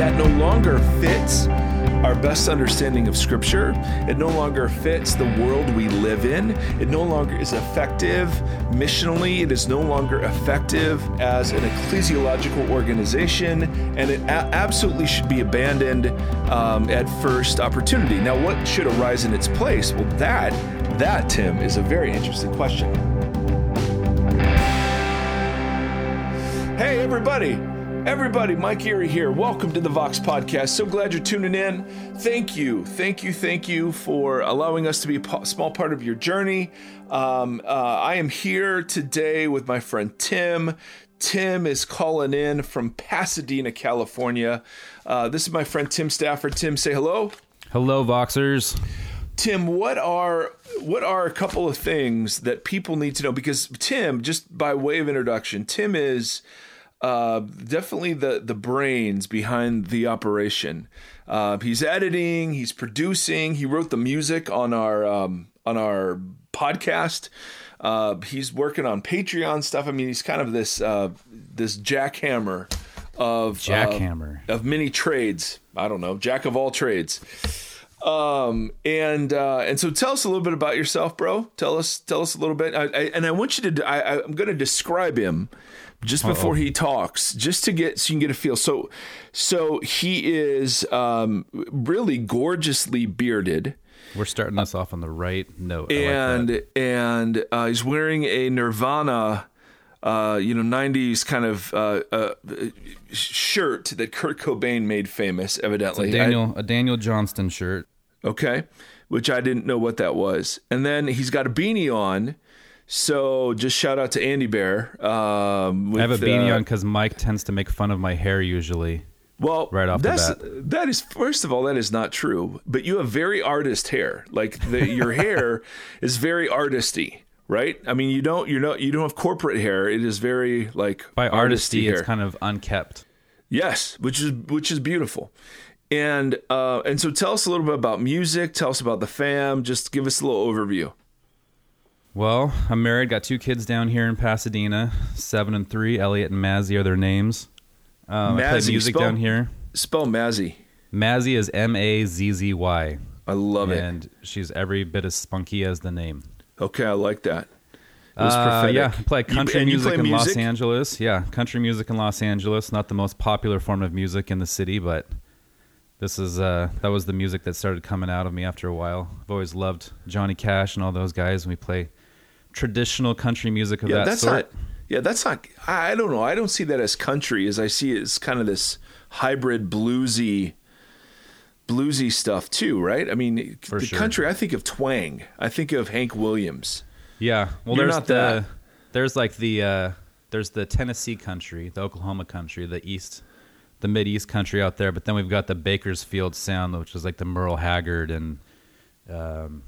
that no longer fits our best understanding of Scripture. It no longer fits the world we live in. It no longer is effective missionally. It is no longer effective as an ecclesiological organization, and it a- absolutely should be abandoned um, at first opportunity. Now, what should arise in its place? Well, that that Tim is a very interesting question. Hey, everybody. Everybody, Mike Erre here. Welcome to the Vox Podcast. So glad you're tuning in. Thank you, thank you, thank you for allowing us to be a small part of your journey. Um, uh, I am here today with my friend Tim. Tim is calling in from Pasadena, California. Uh, this is my friend Tim Stafford. Tim, say hello. Hello, Voxers. Tim, what are what are a couple of things that people need to know? Because Tim, just by way of introduction, Tim is uh, definitely the the brains behind the operation. Uh, he's editing, he's producing, he wrote the music on our um, on our podcast. Uh, he's working on Patreon stuff. I mean, he's kind of this uh, this jackhammer of Jackhammer. uh, of many trades. I don't know, jack of all trades. Um and uh and so tell us a little bit about yourself, bro. Tell us tell us a little bit. I, I, and I want you to I, I I'm going to describe him just before he talks, just to get so you can get a feel. So so he is um really gorgeously bearded We're starting us off on the right note. I like and and uh, he's wearing a Nirvana, uh, you know, '90s kind of uh, uh, shirt that Kurt Cobain made famous. Evidently, a Daniel a Daniel Johnston shirt. Okay, which I didn't know what that was. And then he's got a beanie on. So just shout out to Andy Bear. Um, I have a beanie uh, on because Mike tends to make fun of my hair usually. Well, right off the that's, bat. That is first of all, that is not true. But you have very artist hair. Like the, your hair is very artisty, right? I mean, you don't you know you don't have corporate hair. It is very like By artisty, hair. it's kind of unkept. yes, which is which is beautiful. And uh, and so tell us a little bit about music. Tell us about the fam. Just give us a little overview. Well, I'm married, got two kids down here in Pasadena, seven and three. Elliot and Mazzy are their names. Um, I play music spell- down here. Spell Mazzy. Mazzy is M A Z Z Y, I love it. and she's every bit as spunky as the name. Okay, I like that. It was Uh, prophetic. yeah, I play country you music play in Los? Angeles. Yeah, country music in Los Angeles. Not the most popular form of music in the city, but this is uh, that was the music that started coming out of me after a while. I've always loved Johnny Cash and all those guys. And we play traditional country music of yeah, that that's sort. not. Yeah, that's not. I don't know. I don't see that as country as I see it as kind of this hybrid bluesy, bluesy stuff too, right? I mean, For the sure. country. I think of twang. I think of Hank Williams. Yeah, well, You're there's not the that. there's like the uh, there's the Tennessee country, the Oklahoma country, the east, the mid east country out there. But then we've got the Bakersfield sound, which is like the Merle Haggard and um,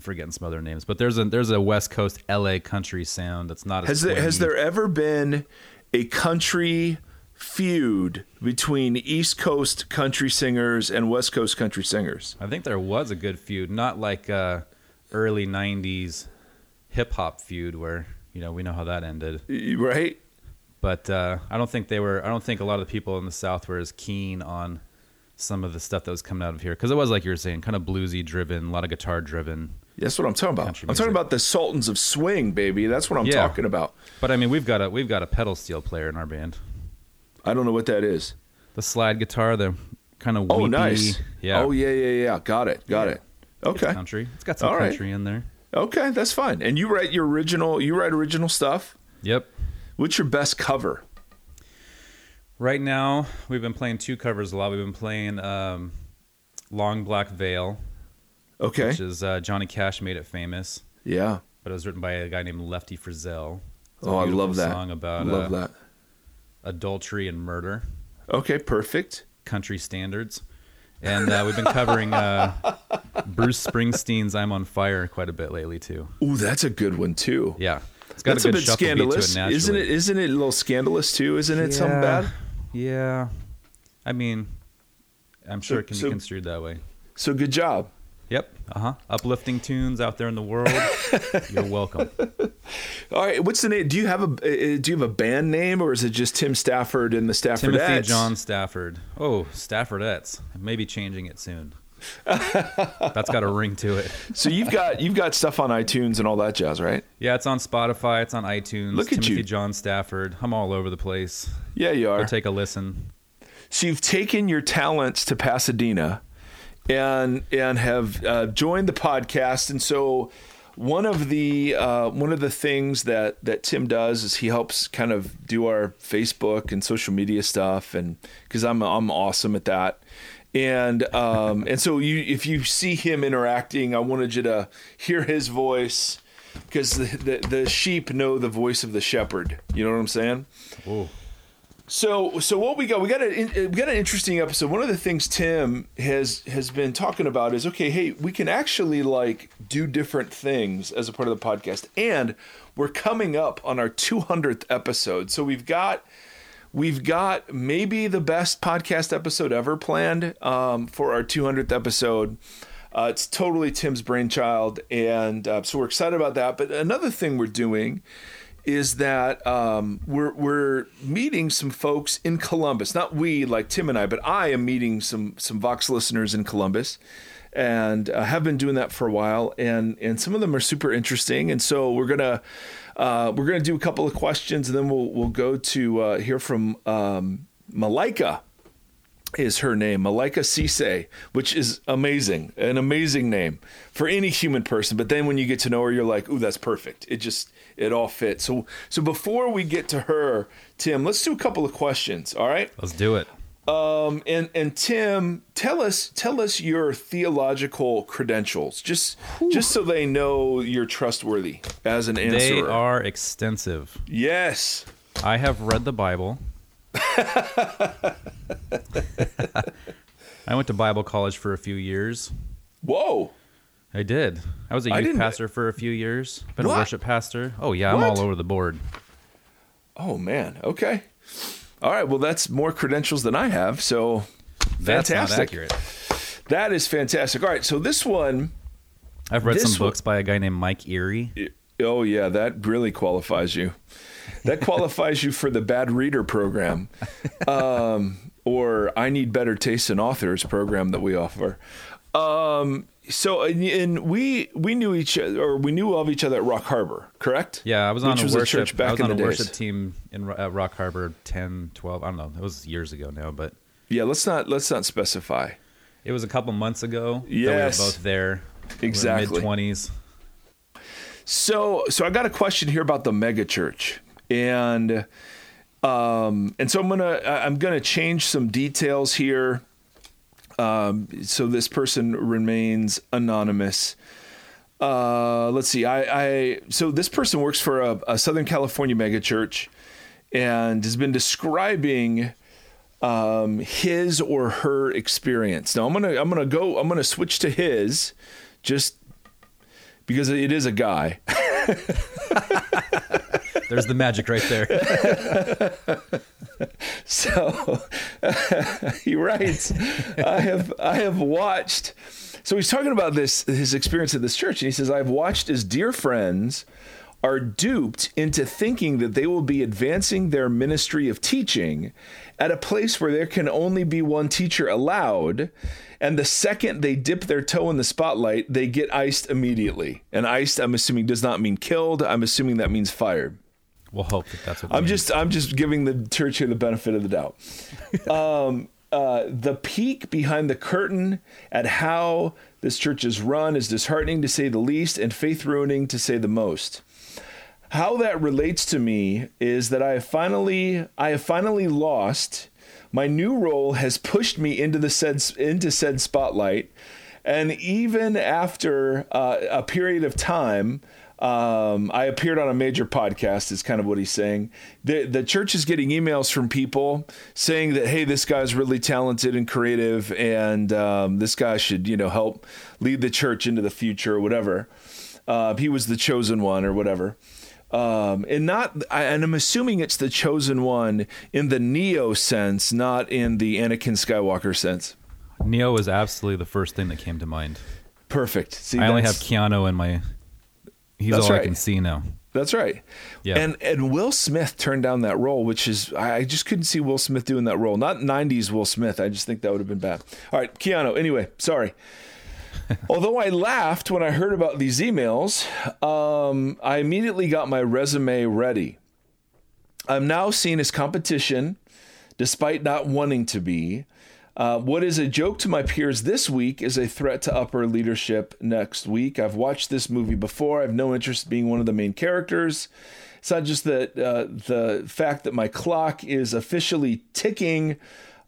forgetting some other names. But there's a there's a West Coast L.A. country sound that's not as Has there, has there ever been a country feud between East Coast country singers and West Coast country singers? I think there was a good feud, not like uh, early '90s hip hop feud where you know we know how that ended. Right? but uh, I don't think they were. I don't think a lot of the people in the South were as keen on some of the stuff that was coming out of here because it was like you were saying, kind of bluesy driven, a lot of guitar driven. That's what I'm talking about. I'm talking about the Sultans of Swing, baby. That's what I'm Yeah. talking about. But I mean, we've got a we've got a pedal steel player in our band. I don't know what that is. The slide guitar, the kind of Oh, nice. yeah. Oh, yeah, yeah, yeah. Got it. Got Yeah. it. It's Okay. country. It's got some right. country in there. Okay, that's fine. And you write your original. You write original stuff. Yep. What's your best cover? Right now, we've been playing two covers a lot. We've been playing um, "Long Black Veil," Okay. which is uh, Johnny Cash made it famous, Yeah. but it was written by a guy named Lefty Frizzell. It's Oh, I love that. Song about love uh, that. adultery and murder. Okay, perfect. country standards. And uh, we've been covering uh, Bruce Springsteen's "I'm on Fire" quite a bit lately too. Ooh, that's a good one too. Yeah, it's got That's a a bit shuffle beat to scandalous, it isn't it? Isn't it a little scandalous too? Isn't it something bad? Yeah, I mean, I'm sure So- it can so- be construed that way. So good job. Yep. Uh huh. Uplifting tunes out there in the world. You're welcome. All right, what's the name? Do you have a uh, do you have a band name, or is it just Tim Stafford and the Stafford? Timothy John Stafford. Oh, Staffordettes. Maybe changing it soon. That's got a ring to it. So you've got you've got stuff on iTunes and all that jazz, right? Yeah, it's on Spotify. It's on iTunes. Look at Timothy you. John Stafford. I'm all over the place. Yeah, you are. Go take a listen. So you've taken your talents to Pasadena, and and have uh, joined the podcast. And so one of the uh, one of the things that that Tim does is he helps kind of do our Facebook and social media stuff, and because I'm I'm awesome at that. And um, and so you if you see him interacting, I wanted you to hear his voice because the, the the sheep know the voice of the shepherd. You know what I'm saying? Whoa. So, so what we got? We got a we got an interesting episode. One of the things Tim has has been talking about is okay. Hey, we can actually like do different things as a part of the podcast, and we're coming up on our 200th episode. So we've got we've got maybe the best podcast episode ever planned um, for our 200th episode. Uh, it's totally Tim's brainchild, and uh, so we're excited about that. But another thing we're doing is that um, we're we're meeting some folks in Columbus. Not we, like Tim and I, but I am meeting some some Vox listeners in Columbus, and uh, have been doing that for a while. And and some of them are super interesting. And so we're gonna uh, we're gonna do a couple of questions, and then we'll we'll go to uh, hear from um, Malika is her name, Malika Cisse, which is amazing, an amazing name for any human person. But then when you get to know her, you're like, ooh, that's perfect. It just it all fits. So so before we get to her, Tim, let's do a couple of questions. All right. Let's do it. Um, and and Tim, tell us tell us your theological credentials, just just so they know you're trustworthy as an answer. They are extensive. yes. I have read the Bible. I went to Bible college for a few years. Whoa. I did. I was a I youth didn't- pastor for a few years. Been What? a worship pastor. Oh yeah, I'm What? all over the board. Oh man. Okay. All right. Well, that's more credentials than I have. So That's not fantastic. accurate. That is fantastic. All right. So this one. I've read This some one- books by a guy named Mike Erre. Oh yeah, that really qualifies you. That qualifies you for the bad reader program, um, or I need better taste in authors program that we offer. Um, so and, and we we knew each other, or we knew of each other at Rock Harbor, correct? Yeah, I was on Which a was a church back I was on the a days. worship team in at Rock Harbor 10, 12, I don't know. It was years ago now, but Yeah. Let's not let's not specify. it was a couple months ago Yes. that we were both there. Exactly. Mid twenties. So, so I got a question here about the mega church, and um, and so I'm gonna I'm gonna change some details here, um, so this person remains anonymous. Uh, let's see. I, I so this person works for a, a Southern California mega church, and has been describing um, his or her experience. Now I'm gonna I'm gonna go I'm gonna switch to his, just because it is a guy. There's the magic right there. So he writes, I have I have watched. So he's talking about this his experience at this church, and he says, I've watched as dear friends are duped into thinking that they will be advancing their ministry of teaching at a place where there can only be one teacher allowed. And the second they dip their toe in the spotlight, they get iced immediately. And iced, I'm assuming, does not mean killed. I'm assuming that means fired. We'll hope that that's what. I'm they just I'm just giving the church here the benefit of the doubt. um, uh, the peek behind the curtain at how this church is run is disheartening to say the least, and faith ruining to say the most. How that relates to me is that I have finally I have finally lost. My new role has pushed me into the said into said spotlight, and even after uh, a period of time, um, I appeared on a major podcast. Is kind of what he's saying. The the church is getting emails from people saying that hey, this guy's really talented and creative, and um, this guy should you know help lead the church into the future or whatever. Uh, he was the chosen one or whatever. Um, and not, I- and I'm assuming it's the chosen one in the Neo sense, not in the Anakin Skywalker sense. Neo was absolutely the first thing that came to mind. Perfect. See, I only have Keanu in my. He's That's all I can see now. That's right. Yeah. And and Will Smith turned down that role, which is I I just couldn't see Will Smith doing that role. Not '90s Will Smith. I just think that would have been bad. All right, Keanu. Anyway, sorry. Although I laughed when I heard about these emails, um, I immediately got my resume ready. I'm now seen as competition, despite not wanting to be. Uh, what is a joke to my peers this week is a threat to upper leadership next week. I've watched this movie before. I have no interest in being one of the main characters. It's not just that uh, the fact that my clock is officially ticking.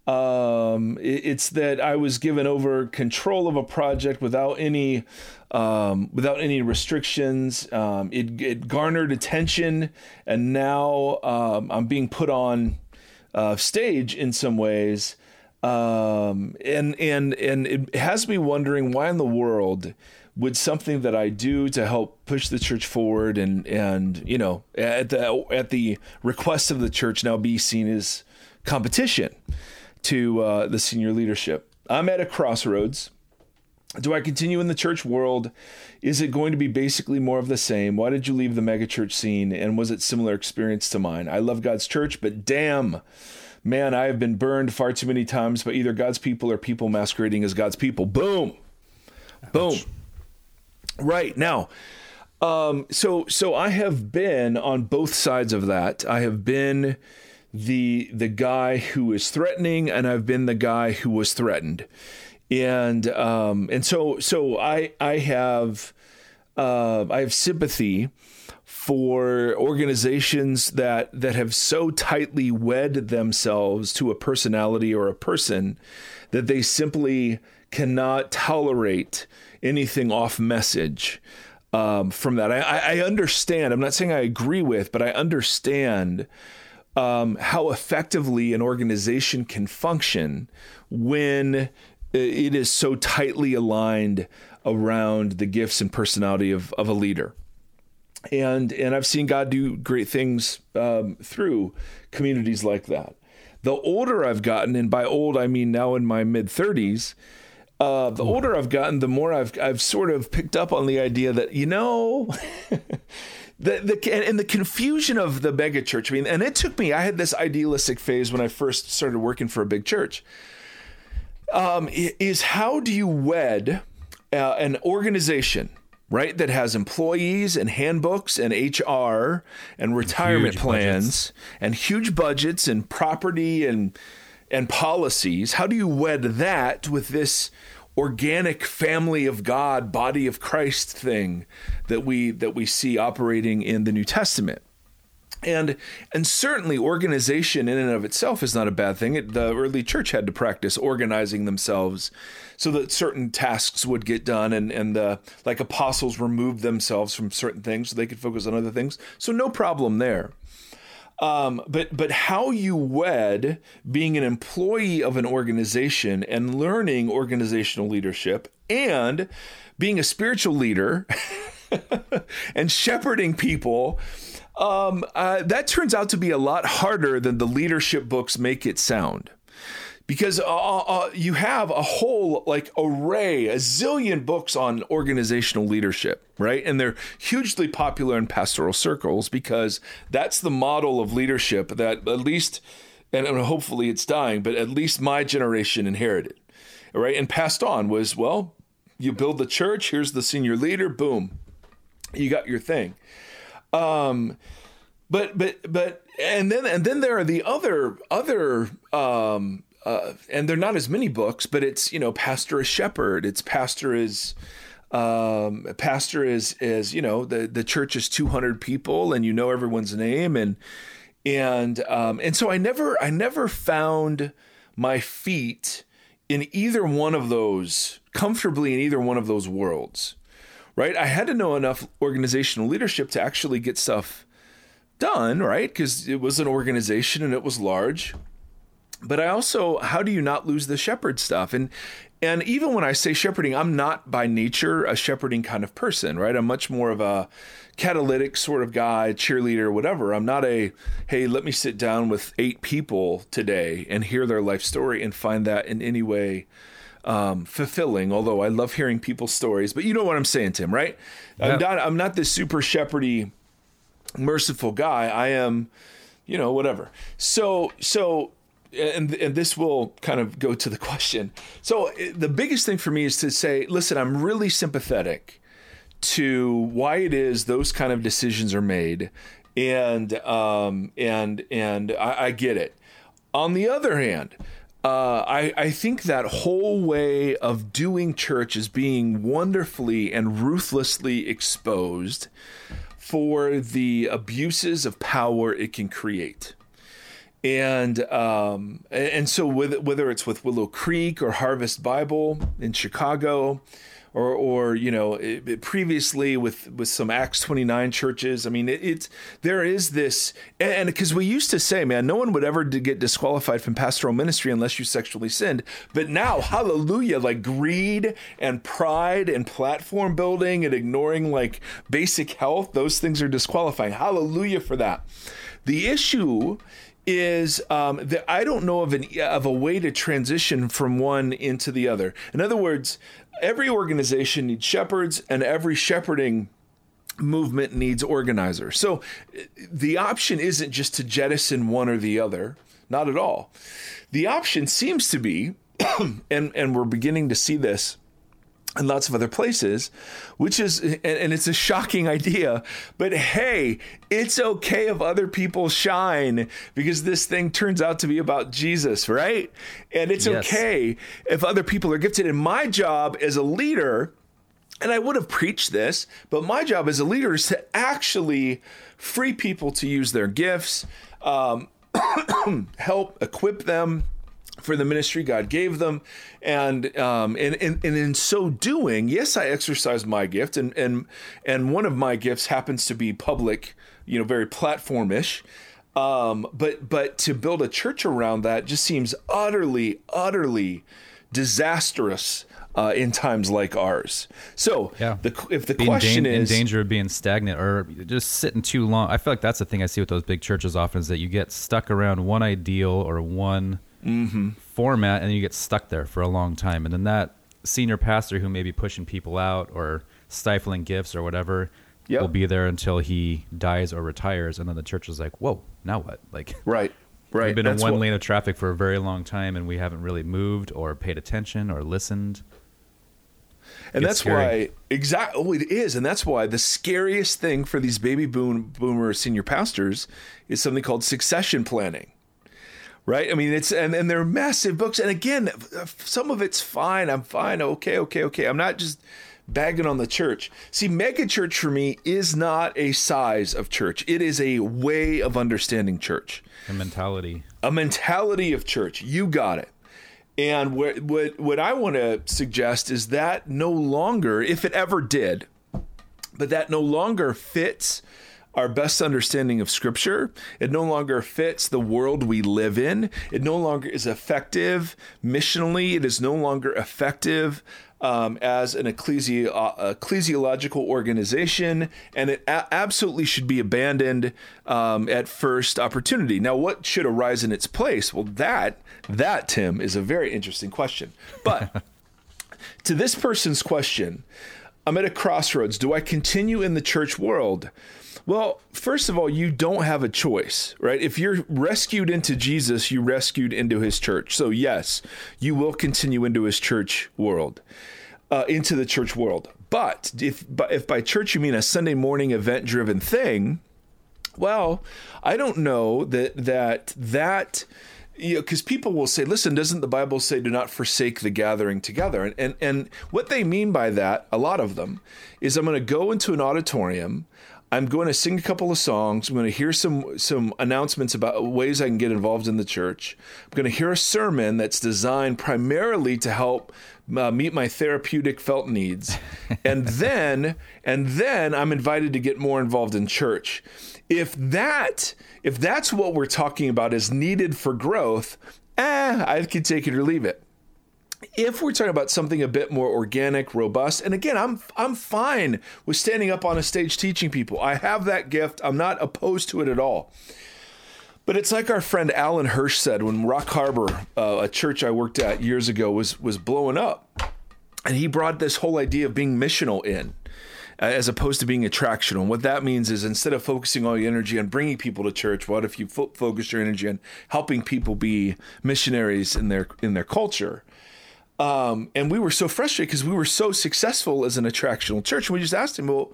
Um, it's that I was given over control of a project without any um, without any restrictions. Um, it, it garnered attention, and now um, I'm being put on uh, stage in some ways. Um, and and and it has me wondering why in the world would something that I do to help push the church forward and and you know at the at the request of the church now be seen as competition to uh, the senior leadership. I'm at a crossroads. Do I continue in the church world? Is it going to be basically more of the same? Why did you leave the megachurch scene? And was it similar experience to mine? I love God's church, but damn, man, I have been burned far too many times by either God's people or people masquerading as God's people. Boom, boom. Right now, um, so so I have been on both sides of that. I have been the the guy who is threatening, and I've been the guy who was threatened, and um, and so so I I have uh, I have sympathy for organizations that that have so tightly wed themselves to a personality or a person that they simply cannot tolerate anything off message um, from that. I, I understand. I'm not saying I agree with, but I understand um, how effectively an organization can function when it is so tightly aligned around the gifts and personality of, of a leader. And and I've seen God do great things um, through communities like that. The older I've gotten, and by old I mean now in my mid 30s, uh, the older I've gotten, the more I've I've sort of picked up on the idea that you know, the the and the confusion of the mega church. I mean, and it took me. I had this idealistic phase when I first started working for a big church. Um, is how do you wed uh, an organization? Right, that has employees and handbooks and HR and retirement Huge plans budgets. and huge budgets and property and and policies. How do you wed that with this organic family of God, body of Christ thing that we that we see operating in the New Testament? And and certainly organization in and of itself is not a bad thing. It, the early church had to practice organizing themselves so that certain tasks would get done, and and the like apostles removed themselves from certain things so they could focus on other things. So no problem there. Um, but but how you wed being an employee of an organization and learning organizational leadership and being a spiritual leader and shepherding people um, uh, that turns out to be a lot harder than the leadership books make it sound because uh, uh, you have a whole like array, a zillion books on organizational leadership, right? And they're hugely popular in pastoral circles because that's the model of leadership that at least, and and hopefully it's dying, but at least my generation inherited, right? And passed on was well, you build the church, here's the senior leader, boom, you got your thing. Um, but but but and then and then there are the other other um uh, and they're not as many books, but it's you know pastor is shepherd, it's pastor is um pastor is is you know the the church is 200 people and you know everyone's name and and um and so I never I never found my feet in either one of those comfortably in either one of those worlds right? I had to know enough organizational leadership to actually get stuff done right? Because it was an organization and it was large but I also how do you not lose the shepherd stuff and and even when I say shepherding I'm not by nature a shepherding kind of person right I'm much more of a catalytic sort of guy cheerleader whatever I'm not a hey let me sit down with eight people today and hear their life story and find that in any way um, fulfilling. Although I love hearing people's stories, but you know what I'm saying, Tim, right? I'm not I'm not this super shepherdy, merciful guy. I am, you know, whatever. So so and and this will kind of go to the question. So the biggest thing for me is to say, listen, I'm really sympathetic to why it is those kind of decisions are made, and um, and and I, I get it. On the other hand, uh, I, I think that whole way of doing church is being wonderfully and ruthlessly exposed for the abuses of power it can create and um, and so with, whether it's with Willow Creek or Harvest Bible in Chicago, or or you know it, it previously with with some Acts twenty nine churches, I mean it, it's there is this and because we used to say, man, no one would ever get disqualified from pastoral ministry unless you sexually sinned, but now, hallelujah, like greed and pride and platform building and ignoring like basic health, those things are disqualifying. Hallelujah for that. The issue is um, that I don't know of an of a way to transition from one into the other. In other words, every organization needs shepherds, and every shepherding movement needs organizers. So the option isn't just to jettison one or the other, not at all. The option seems to be, and and we're beginning to see this and lots of other places, which is, and, it's a shocking idea, but hey, it's okay if other people shine because this thing turns out to be about Jesus, right? And it's yes. okay if other people are gifted. And my job as a leader, and I would have preached this, but my job as a leader is to actually free people to use their gifts, um, help equip them for the ministry God gave them, and um, and, and and in so doing, yes, I exercise my gift, and and and one of my gifts happens to be public, you know, very platformish. Um, but but to build a church around that just seems utterly utterly disastrous uh, in times like ours. So, yeah. the, if the being question is in danger of being stagnant or just sitting too long, I feel like that's the thing I see with those big churches often is that you get stuck around one ideal or one mm-hmm. format, and you get stuck there for a long time. And then that senior pastor who may be pushing people out or stifling gifts or whatever yep. will be there until he dies or retires, and then the church is like, "Whoa, now what?" Like, right. Right. We've been That's in one what... lane of traffic for a very long time, and we haven't really moved or paid attention or listened. And that's scary. why exactly oh, it is, and that's why the scariest thing for these baby boom boomer senior pastors is something called succession planning right? I mean, it's and, and they're massive books. And again, some of it's fine. I'm fine. Okay, okay, okay. I'm not just bagging on the church. See, mega church for me is not a size of church. It is a way of understanding church. A mentality. A mentality of church. You got it. And what what what I want to suggest is that no longer, if it ever did, but that no longer fits our best understanding of Scripture. It no longer fits the world we live in. It no longer is effective missionally. It is no longer effective um, as an ecclesi- uh, ecclesiological organization, and it a- absolutely should be abandoned um, at first opportunity. Now, what should arise in its place? Well, that that Tim is a very interesting question. But to this person's question, I'm at a crossroads. Do I continue in the church world? Well, first of all, you don't have a choice, right? If you're rescued into Jesus, you rescued into his church. So, yes, you will continue into his church world, uh, into the church world. But if, if by church you mean a Sunday morning event driven thing, well, I don't know that that that you know, because people will say, listen, doesn't the Bible say do not forsake the gathering together? And, and and what they mean by that, a lot of them, is I'm going to go into an auditorium, I'm going to sing a couple of songs. I'm going to hear some some announcements about ways I can get involved in the church. I'm going to hear a sermon that's designed primarily to help uh, meet my therapeutic felt needs, and then and then I'm invited to get more involved in church. If that if that's what we're talking about is needed for growth, eh, I can take it or leave it if we're talking about something a bit more organic, robust, and again, I'm I'm fine with standing up on a stage teaching people. I have that gift. I'm not opposed to it at all. But it's like our friend Alan Hirsch said when Rock Harbor, uh, a church I worked at years ago, was was blowing up, and he brought this whole idea of being missional in uh, as opposed to being attractional. And what that means is instead of focusing all your energy on bringing people to church, what if you fo- focus your energy on helping people be missionaries in their in their culture? Um, and we were so frustrated because we were so successful as an attractional church. And we just asked him, well,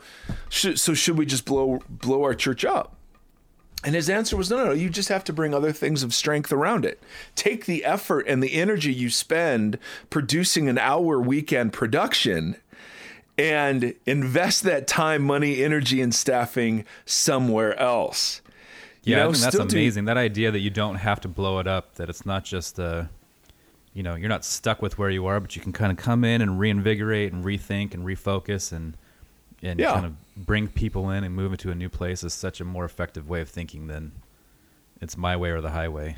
should, so should we just blow blow our church up? And his answer was, no, no, no, you just have to bring other things of strength around it. Take the effort and the energy you spend producing an hour weekend production and invest that time, money, energy, and staffing somewhere else. You yeah, know, I think that's amazing. Do- that idea that you don't have to blow it up, that it's not just a, you know, you're not stuck with where you are, but you can kind of come in and reinvigorate and rethink and refocus and and yeah. kind of bring people in and move into a new place is such a more effective way of thinking than it's my way or the highway.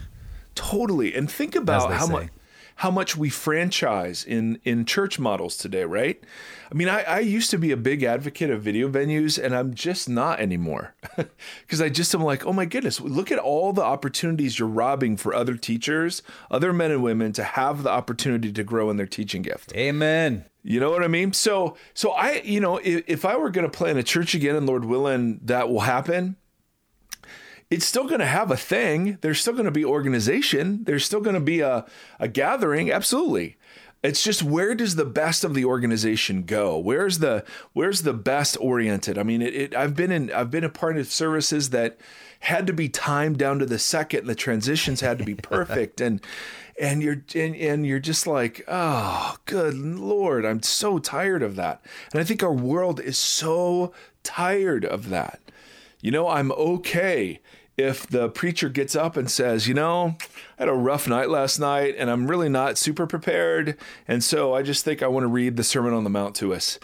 Totally. And think about how much how much we franchise in in church models today, right? I mean, I, I used to be a big advocate of video venues, and I'm just not anymore. Because I just am like, oh my goodness, look at all the opportunities you're robbing for other teachers, other men and women to have the opportunity to grow in their teaching gift. Amen. You know what I mean? So, so I, you know, if, if I were going to plan a church again, and Lord willing, that will happen it's still going to have a thing. There's still going to be organization. There's still going to be a, a gathering. Absolutely. It's just where does the best of the organization go? Where's the where's the best oriented? I mean, it, it, I've been in I've been a part of services that had to be timed down to the second. And the transitions had to be perfect, and and you're and, and you're just like, oh, good lord, I'm so tired of that. And I think our world is so tired of that. You know, I'm okay if the preacher gets up and says, you know, I had a rough night last night and I'm really not super prepared. And so I just think I want to read the Sermon on the Mount to us.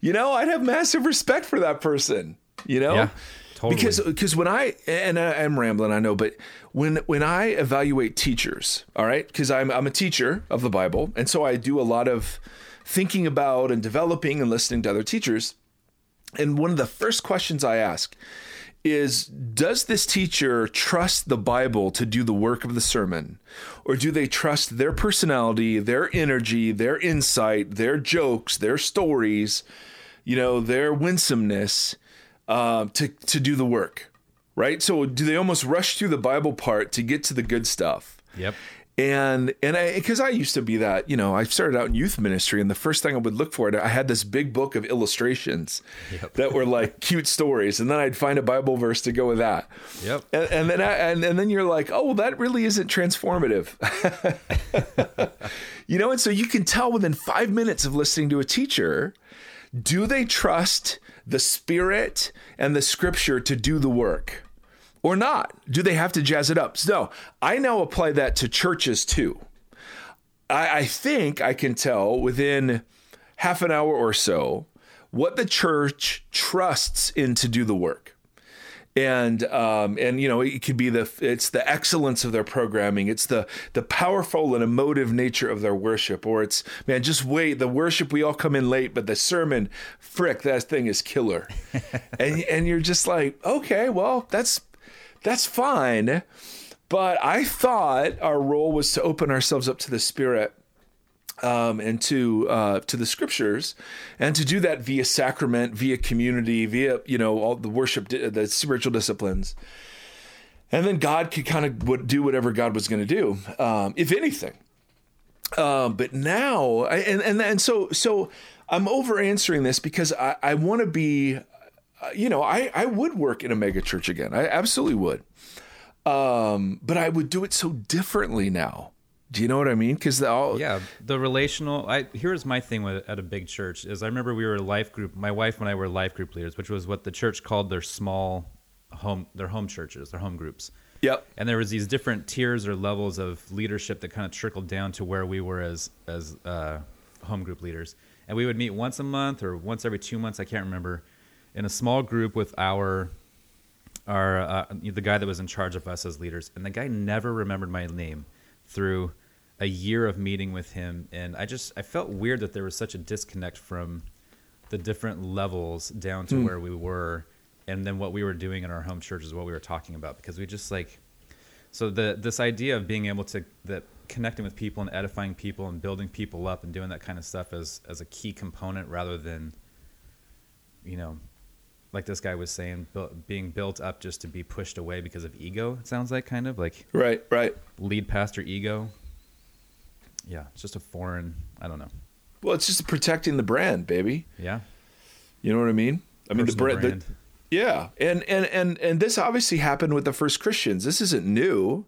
You know, I'd have massive respect for that person, you know? Yeah, totally. Because because when I and I, am rambling, I know, but when when I evaluate teachers, all right, because I'm I'm a teacher of the Bible, and so I do a lot of thinking about and developing and listening to other teachers. And one of the first questions I ask is does this teacher trust the Bible to do the work of the sermon? Or do they trust their personality, their energy, their insight, their jokes, their stories, you know, their winsomeness uh, to, to do the work? Right? So do they almost rush through the Bible part to get to the good stuff? Yep and and I because I used to be that you know I started out in youth ministry and the first thing I would look for I had this big book of illustrations yep. that were like cute stories and then I'd find a Bible verse to go with that. Yep. And, and then I, and and then you're like oh well that really isn't transformative. you know and so you can tell within five minutes of listening to a teacher do they trust the spirit and the scripture to do the work or not? Do they have to jazz it up? So I now apply that to churches too. I, I think I can tell within half an hour or so what the church trusts in to do the work and um, and you know it could be the it's the excellence of their programming it's the the powerful and emotive nature of their worship or it's man just wait the worship we all come in late but the sermon frick that thing is killer and and you're just like okay well that's that's fine. But I thought our role was to open ourselves up to the Spirit um, and to uh, to the Scriptures, and to do that via sacrament, via community, via you know all the worship, the spiritual disciplines, and then God could kind of do whatever God was going to do, um, if anything. Um, but now, and and and so so I'm over answering this because I, I want to be uh, you know, I, I would work in a mega church again. I absolutely would. Um, but I would do it so differently now. Do you know what I mean? Because all yeah, the relational. I here's my thing with at a big church is I remember we were a life group. My wife and I were life group leaders, which was what the church called their small home, their home churches, their home groups. Yep. And there was these different tiers or levels of leadership that kind of trickled down to where we were as as uh, home group leaders. And we would meet once a month or once every two months. I can't remember in a small group with our our uh, the guy that was in charge of us as leaders, and the guy never remembered my name through a year of meeting with him, and I just I felt weird that there was such a disconnect from the different levels down to mm. where we were, and then what we were doing in our home church is what we were talking about. Because we just like So the this idea of being able to that connecting with people and edifying people and building people up and doing that kind of stuff as as a key component rather than you know like this guy was saying bu- being built up just to be pushed away because of ego it sounds like kind of like Right, right. lead pastor ego yeah it's just a foreign i don't know Well, it's just protecting the brand, baby. yeah You know what I mean? I mean the Personal brand. the- brand. Yeah, and and and and this obviously happened with the first Christians. This isn't new.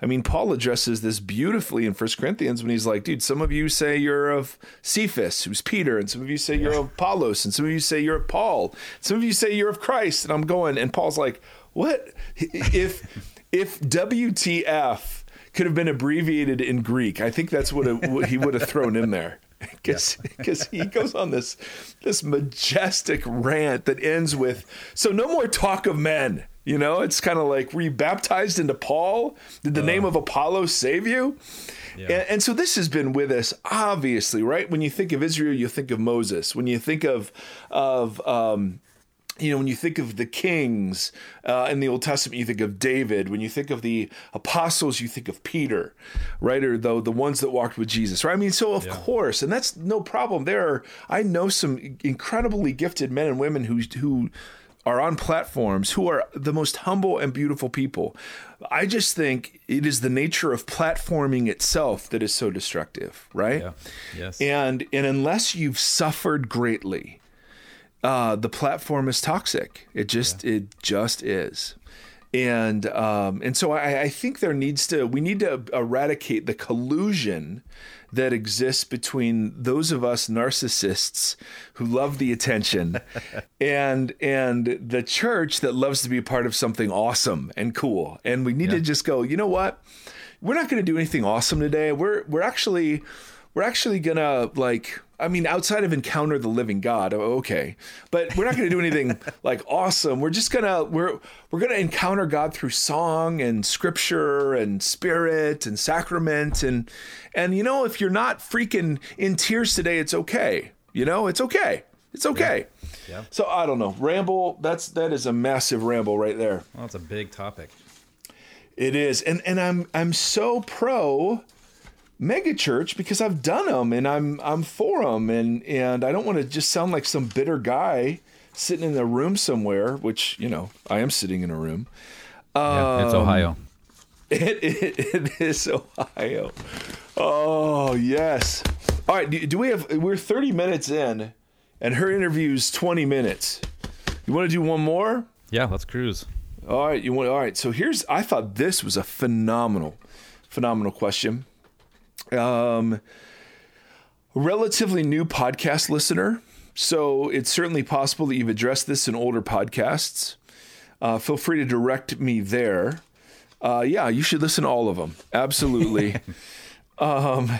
I mean, Paul addresses this beautifully in First Corinthians when he's like, "Dude, some of you say you're of Cephas, who's Peter, and some of you say you're of Apollos, and some of you say you're of Paul, some of you say you're of Christ." And I'm going, and Paul's like, "What? If if WTF could have been abbreviated in Greek, I think that's what, it, what he would have thrown in there." because he goes on this this majestic rant that ends with so no more talk of men you know it's kind of like were you baptized into paul did the name of apollo save you Yeah. and, and so this has been with us obviously right when you think of israel you think of moses when you think of of um you know, when you think of the kings uh, in the Old Testament, you think of David. When you think of the apostles, you think of Peter, right? Or the the ones that walked with Jesus, right? I mean, so of Yeah. course, and that's no problem. There are I know some incredibly gifted men and women who who are on platforms who are the most humble and beautiful people. I just think it is the nature of platforming itself that is so destructive, right? yeah yes And and unless you've suffered greatly, uh, the platform is toxic. It just it just is. And um, and so I, I think there needs to we need to eradicate the collusion that exists between those of us narcissists who love the attention and and the church that loves to be a part of something awesome and cool. And we need to just go, you know what? We're not going to do anything awesome today. We're we're actually we're actually gonna like i mean outside of encounter the living god okay but we're not gonna do anything like awesome. We're just gonna we're we're gonna encounter god through song and scripture and spirit and sacrament and and you know if you're not freaking in tears today it's okay you know it's okay it's okay. Yeah. so i don't know ramble that's that is a massive ramble right there. Well it's a big topic. It is, and and I'm I'm so pro megachurch because I've done them and I'm I'm for them, and and I don't want to just sound like some bitter guy sitting in a room somewhere, which you know I am sitting in a room. yeah it's Um, ohio It, it, it is Ohio. Oh yes. All right. Do, do we have? We're 30 minutes in, and her interview's 20 minutes. You want to do one more? yeah let's cruise All right, you want all right. So here's I thought this was a phenomenal, phenomenal question. Um, relatively new podcast listener, so it's certainly possible that you've addressed this in older podcasts. Uh, feel free to direct me there. Uh, yeah, you should listen to all of them. Absolutely. um,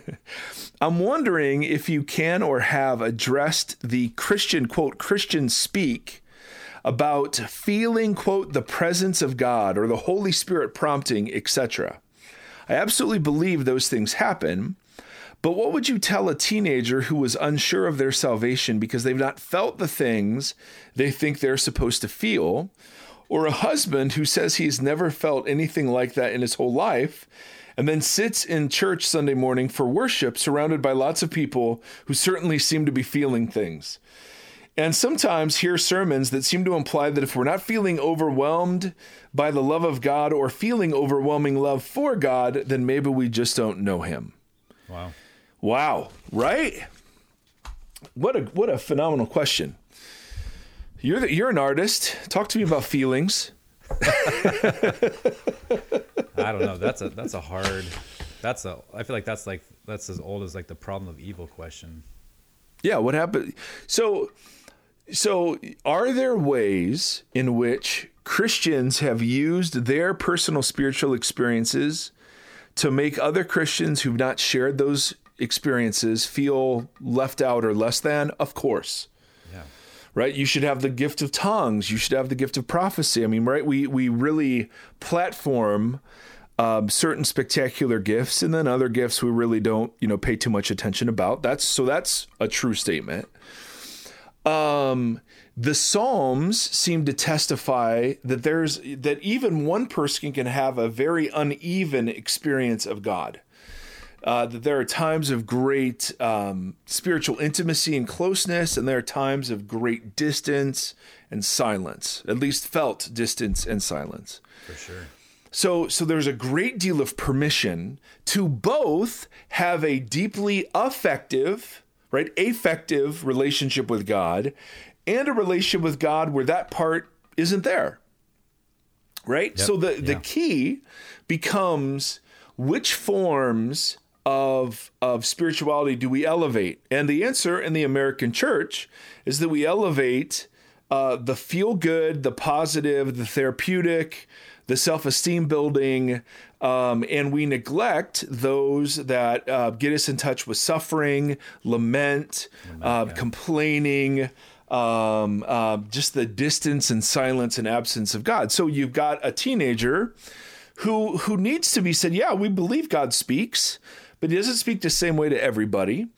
I'm wondering if you can or have addressed the Christian quote Christian speak about feeling quote the presence of God or the Holy Spirit prompting, etc. I absolutely believe those things happen. But what would you tell a teenager who was unsure of their salvation because they've not felt the things they think they're supposed to feel? Or a husband who says he's never felt anything like that in his whole life and then sits in church Sunday morning for worship surrounded by lots of people who certainly seem to be feeling things? And sometimes hear sermons that seem to imply that if we're not feeling overwhelmed by the love of God or feeling overwhelming love for God, then maybe we just don't know Him. wow Wow, right? What a what a phenomenal question. You're the, you're an artist. Talk to me about feelings. I don't know. That's a that's a hard. That's a. I feel like that's like that's as old as like the problem of evil question. Yeah, what happened? So, so are there ways in which Christians have used their personal spiritual experiences to make other Christians who've not shared those experiences feel left out or less than? Of course. Yeah. Right? You should have the gift of tongues. You should have the gift of prophecy. I mean, right? We we really platform um, certain spectacular gifts, and then other gifts we really don't, you know, pay too much attention about. That's so that's a true statement. Um, the Psalms seem to testify that there's that even one person can have a very uneven experience of God. Uh, that there are times of great um, spiritual intimacy and closeness, and there are times of great distance and silence, at least felt distance and silence. For sure. So, so there's a great deal of permission to both have a deeply affective, right, affective relationship with God, and a relationship with God where that part isn't there. Right. Yep. So the the key becomes which forms of of spirituality do we elevate? And the answer in the American church is that we elevate uh, the feel good, the positive, the therapeutic, the self esteem building, um, and we neglect those that uh, get us in touch with suffering, lament, uh, complaining. Um, uh, just the distance and silence and absence of God. So you've got a teenager who who needs to be said, yeah, we believe God speaks, but he doesn't speak the same way to everybody.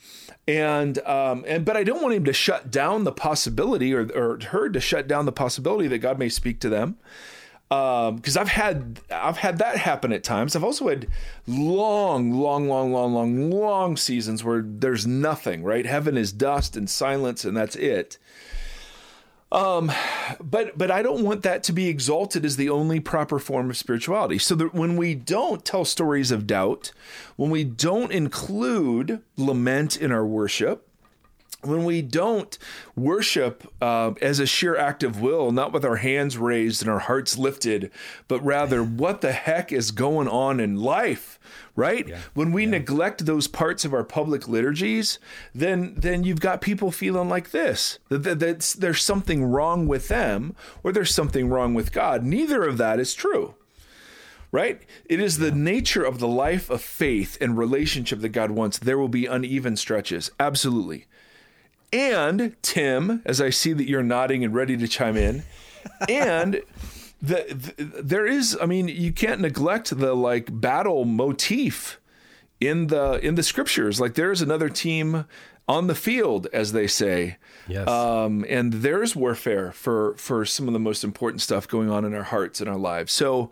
And um, and but I don't want him to shut down the possibility or or her to shut down the possibility that God may speak to them. Um, because I've had I've had that happen at times. I've also had long, long, long, long, long, long seasons where there's nothing. Right, heaven is dust and silence, and that's it um, but but I don't want that to be exalted as the only proper form of spirituality. So that when we don't tell stories of doubt, when we don't include lament in our worship, when we don't worship uh, as a sheer act of will, not with our hands raised and our hearts lifted, but rather what the heck is going on in life, right? When we neglect those parts of our public liturgies, then then you've got people feeling like this that, that that's, there's something wrong with them or there's something wrong with God. Neither of that is true right? It is the nature of the life of faith and relationship that God wants. There will be uneven stretches. Absolutely. And Tim, as I see that you're nodding and ready to chime in, and the, the there is, I mean, you can't neglect the like battle motif in the in the scriptures. Like there's another team on the field, as they say. Yes. Um, and there's warfare for for some of the most important stuff going on in our hearts and our lives. So,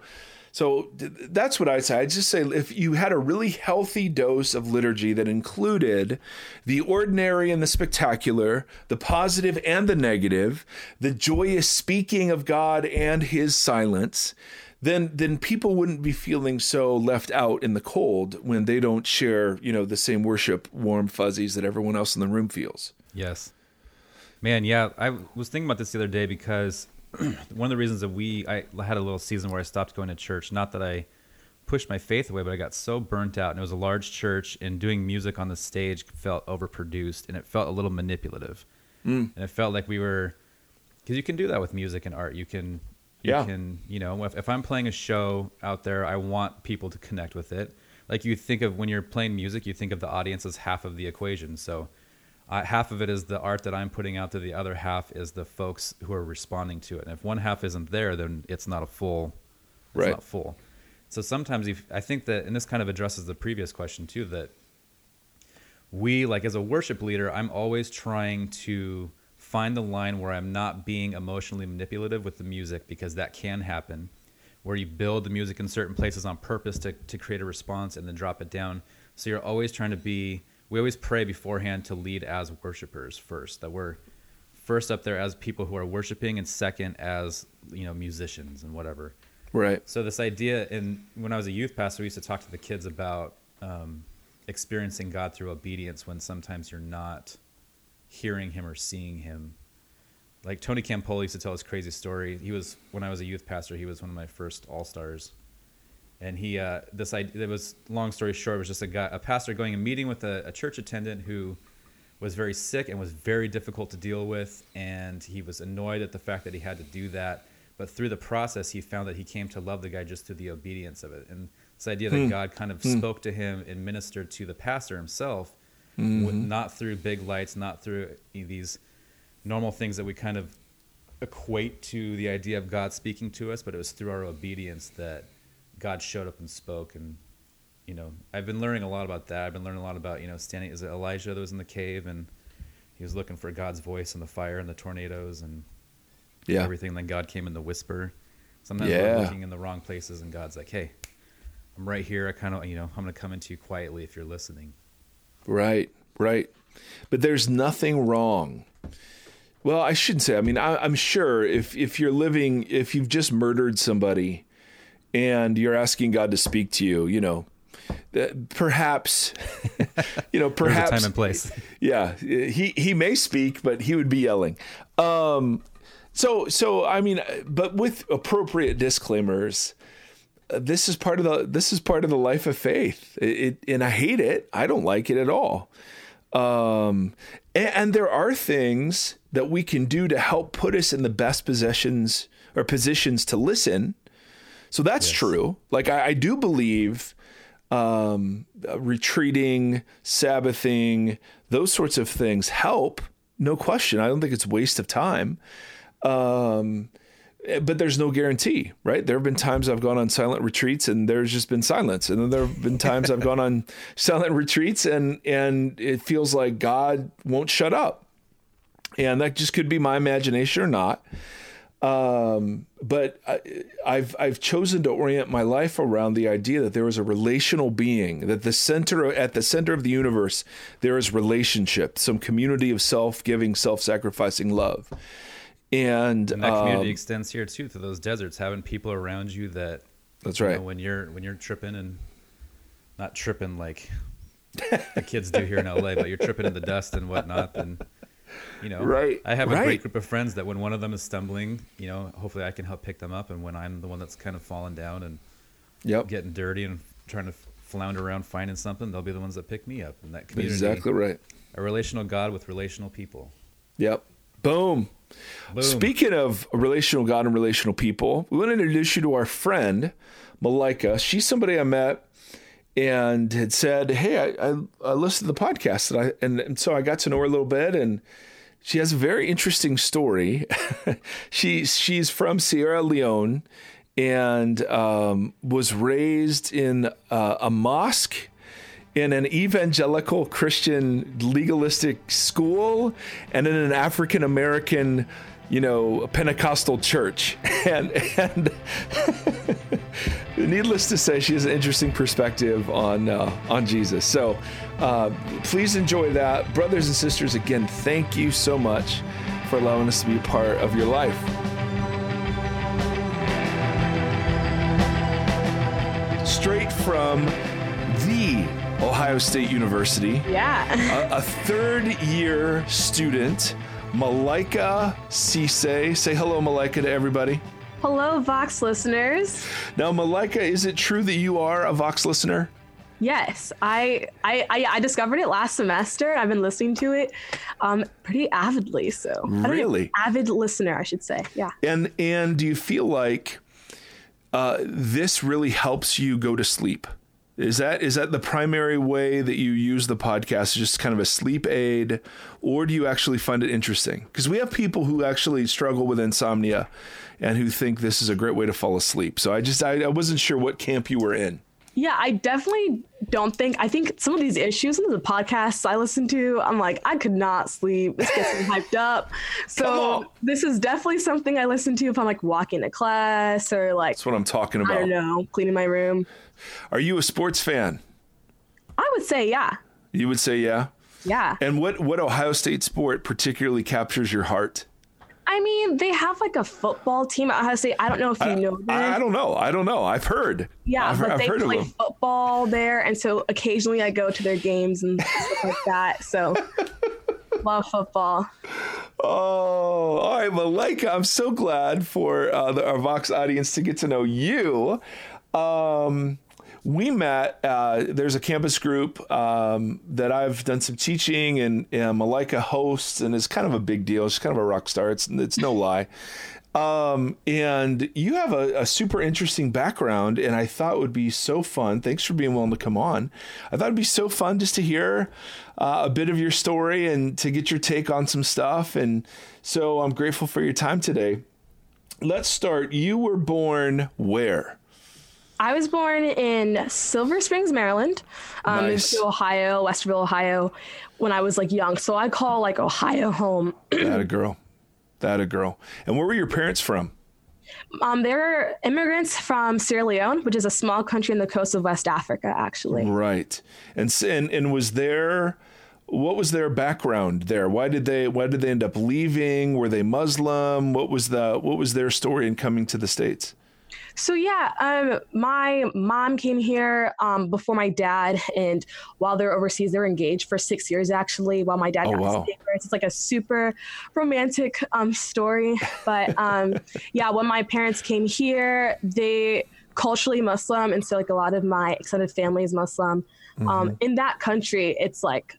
so that's what I'd say. I'd just say if you had a really healthy dose of liturgy that included the ordinary and the spectacular, the positive and the negative, the joyous speaking of God and His silence. Then, then people wouldn't be feeling so left out in the cold when they don't share, you know, the same worship warm fuzzies that everyone else in the room feels. Yes. Man, yeah, I was thinking about this the other day because one of the reasons that we I had a little season where I stopped going to church, not that I pushed my faith away, but I got so burnt out and it was a large church and doing music on the stage felt overproduced and it felt a little manipulative. Mm. And it felt like we were cuz you can do that with music and art. You can you Yeah. can, you know, if, if I'm playing a show out there, I want people to connect with it. Like you think of when you're playing music, you think of the audience as half of the equation. So half of it is the art that I'm putting out to the other half is the folks who are responding to it. And if one half isn't there, then it's not a full, it's Right. not full. So sometimes you, I think that, and this kind of addresses the previous question too, that we, like as a worship leader, I'm always trying to find the line where I'm not being emotionally manipulative with the music because that can happen, where you build the music in certain places on purpose to, to create a response and then drop it down. So you're always trying to be, we always pray beforehand to lead as worshipers first, that we're first up there as people who are worshiping and second as, you know, musicians and whatever. Right. So this idea, and when I was a youth pastor, we used to talk to the kids about um, experiencing God through obedience when sometimes you're not hearing Him or seeing Him. Like Tony Campolo used to tell this crazy story. He was when I was a youth pastor. He was one of my first all stars, and he uh, this idea. It was long story short. It was just a guy, a pastor, going and meeting with a, a church attendant who was very sick and was very difficult to deal with, and he was annoyed at the fact that he had to do that. But through the process, he found that he came to love the guy just through the obedience of it, and this idea that hmm. God kind of hmm. spoke to him and ministered to the pastor himself, mm-hmm. with, not through big lights, not through these normal things that we kind of equate to the idea of God speaking to us, but it was through our obedience that God showed up and spoke. And you know, I've been learning a lot about that. I've been learning a lot about you know standing. Is it Elijah that was in the cave and he was looking for God's voice in the fire and the tornadoes and Yeah. everything. Then God came in the whisper. Sometimes Yeah. we're looking in the wrong places, and God's like, "Hey, I'm right here. I kind of, you know, I'm going to come into you quietly if you're listening." Right, right. But there's nothing wrong. Well, I shouldn't say. I mean, I, I'm sure if if you're living, if you've just murdered somebody, and you're asking God to speak to you, you know, perhaps, you know, perhaps time and place. yeah, he he may speak, but he would be yelling. Um, so so I mean, but with appropriate disclaimers, uh, this is part of the this is part of the life of faith. It, it and I hate it. I don't like it at all. Um, and, and there are things that we can do to help put us in the best possessions or positions to listen. So that's true. Like I, I do believe um, retreating, Sabbathing, those sorts of things help. No question. I don't think it's a waste of time. Um, eh, but there's no guarantee, right? There have been times I've gone on silent retreats and there's just been silence, and then there have been times I've gone on silent retreats and and it feels like God won't shut up, and that just could be my imagination or not. Um, but I, I've I've chosen to orient my life around the idea that there is a relational being, that the center at the center of the universe there is relationship, some community of self-giving, self-sacrificing love, and, And that community um, extends here too to those deserts, having people around you that that's you right. know, when you're when you're tripping and not tripping like the kids do here in LA, but you're tripping in the dust and whatnot, then you know, Right, I have a right. great group of friends that when one of them is stumbling, you know, hopefully I can help pick them up, and when I'm the one that's kind of falling down and Yep, getting dirty and trying to flounder around finding something, they'll be the ones that pick me up in that community. exactly right. A relational God with relational people. Yep. Boom. Boom. Speaking of relational God and relational people, we want to introduce you to our friend, Malika. She's somebody I met and had said, Hey, I, I, I listened to the podcast and, I, and, and so I got to know her a little bit and she has a very interesting story. she, she's from Sierra Leone and um, was raised in uh, a mosque in an evangelical Christian legalistic school and in an African American, you know, a Pentecostal church. And and needless to say, she has an interesting perspective on uh, on Jesus. So uh, please enjoy that, brothers and sisters. Again, thank you so much for allowing us to be a part of your life. Straight from the Ohio State University Yeah. a, a third year student, Malika Cisse. Say hello, Malika, to everybody. Hello, Vox listeners. Now, Malika, is it true that you are a Vox listener? Yes, I, I I I discovered it last semester. I've been listening to it um pretty avidly. So I don't know, Really? avid listener, I should say. Yeah. And and do you feel like uh, this really helps you go to sleep? Is that is that the primary way that you use the podcast? Just kind of a sleep aid, or do you actually find it interesting? Because we have people who actually struggle with insomnia, and who think this is a great way to fall asleep. So I just I, I wasn't sure what camp you were in. Yeah, I definitely don't think. I think some of these issues, some of the podcasts I listen to, I'm like, I could not sleep. This gets me hyped up. So this is definitely something I listen to if I'm like walking to class or like That's what I'm talking about. I don't know, cleaning my room. Are you a sports fan? I would say, yeah, You would say yeah. yeah. And what what Ohio State sport particularly captures your heart? I mean, they have like a football team at Ohio State. I don't know if you know them. I, I don't know. I don't know. I've heard. Yeah, I've, but I've they play football there, and so occasionally I go to their games and stuff like that. So love football. Oh, all right, Malika. I'm so glad for uh, the, our Vox audience to get to know you. Um, we met. Uh, there's a campus group um, that I've done some teaching, and, and Malika hosts, and it's kind of a big deal. She's kind of a rock star. It's it's no lie. Um, and you have a, a super interesting background, and I thought it would be so fun. Thanks for being willing to come on. I thought it'd be so fun just to hear uh, a bit of your story and to get your take on some stuff. And so I'm grateful for your time today. Let's start. You were born where? I was born in Silver Springs, Maryland. Um, Nice. moved to Ohio, Westerville, Ohio, when I was like young. So I call like Ohio home. that a girl. That a girl. And where were your parents from? Um, they're immigrants from Sierra Leone, which is a small country in the coast of West Africa, actually. Right. And and and was there what was their background there? Why did they why did they end up leaving? Were they Muslim? What was the what was their story in coming to the states? So yeah, um, my mom came here um, before my dad, and while they're overseas, they're engaged for six years actually. While my dad Oh, got his papers, it's like a super romantic um, story. But um, yeah, when my parents came here, they culturally Muslim, and so like a lot of my extended family is Muslim. Mm-hmm. Um, in that country, it's like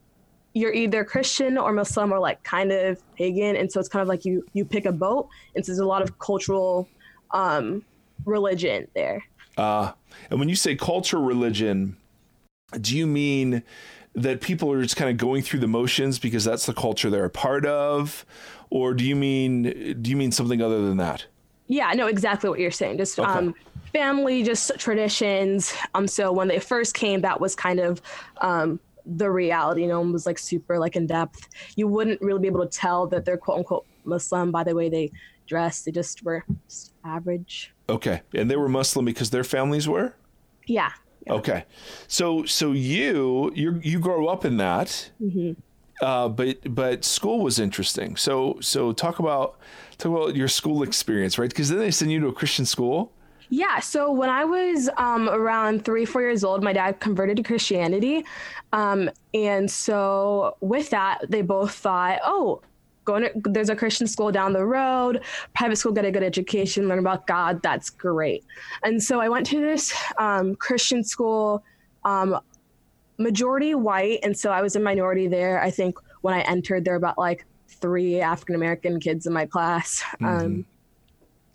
you're either Christian or Muslim or like kind of pagan, and so it's kind of like you you pick a boat, and so there's a lot of cultural um, religion there. Uh, and when you say culture religion, do you mean that people are just kind of going through the motions because that's the culture they're a part of? Or do you mean do you mean something other than that? Yeah, no, exactly what you're saying. Just Okay. um, family, just traditions. Um, so when they first came, that was kind of um, the reality. No one was like super like in depth. You wouldn't really be able to tell that they're quote unquote Muslim by the way they dress. They just were just average. Okay. And they were Muslim because their families were? Yeah. Okay, so so you you you grow up in that, uh, but but school was interesting. So so talk about talk about your school experience, right? Because then they send you to a Christian school. Yeah. So when I was um, around three, four years old, my dad converted to Christianity. Um, and so with that, they both thought, oh, going to, there's a Christian school down the road, private school, get a good education, learn about God. That's great. And so I went to this um, Christian school, um, majority white. And so I was a minority there. I think when I entered, there were about like three African American kids in my class. Um,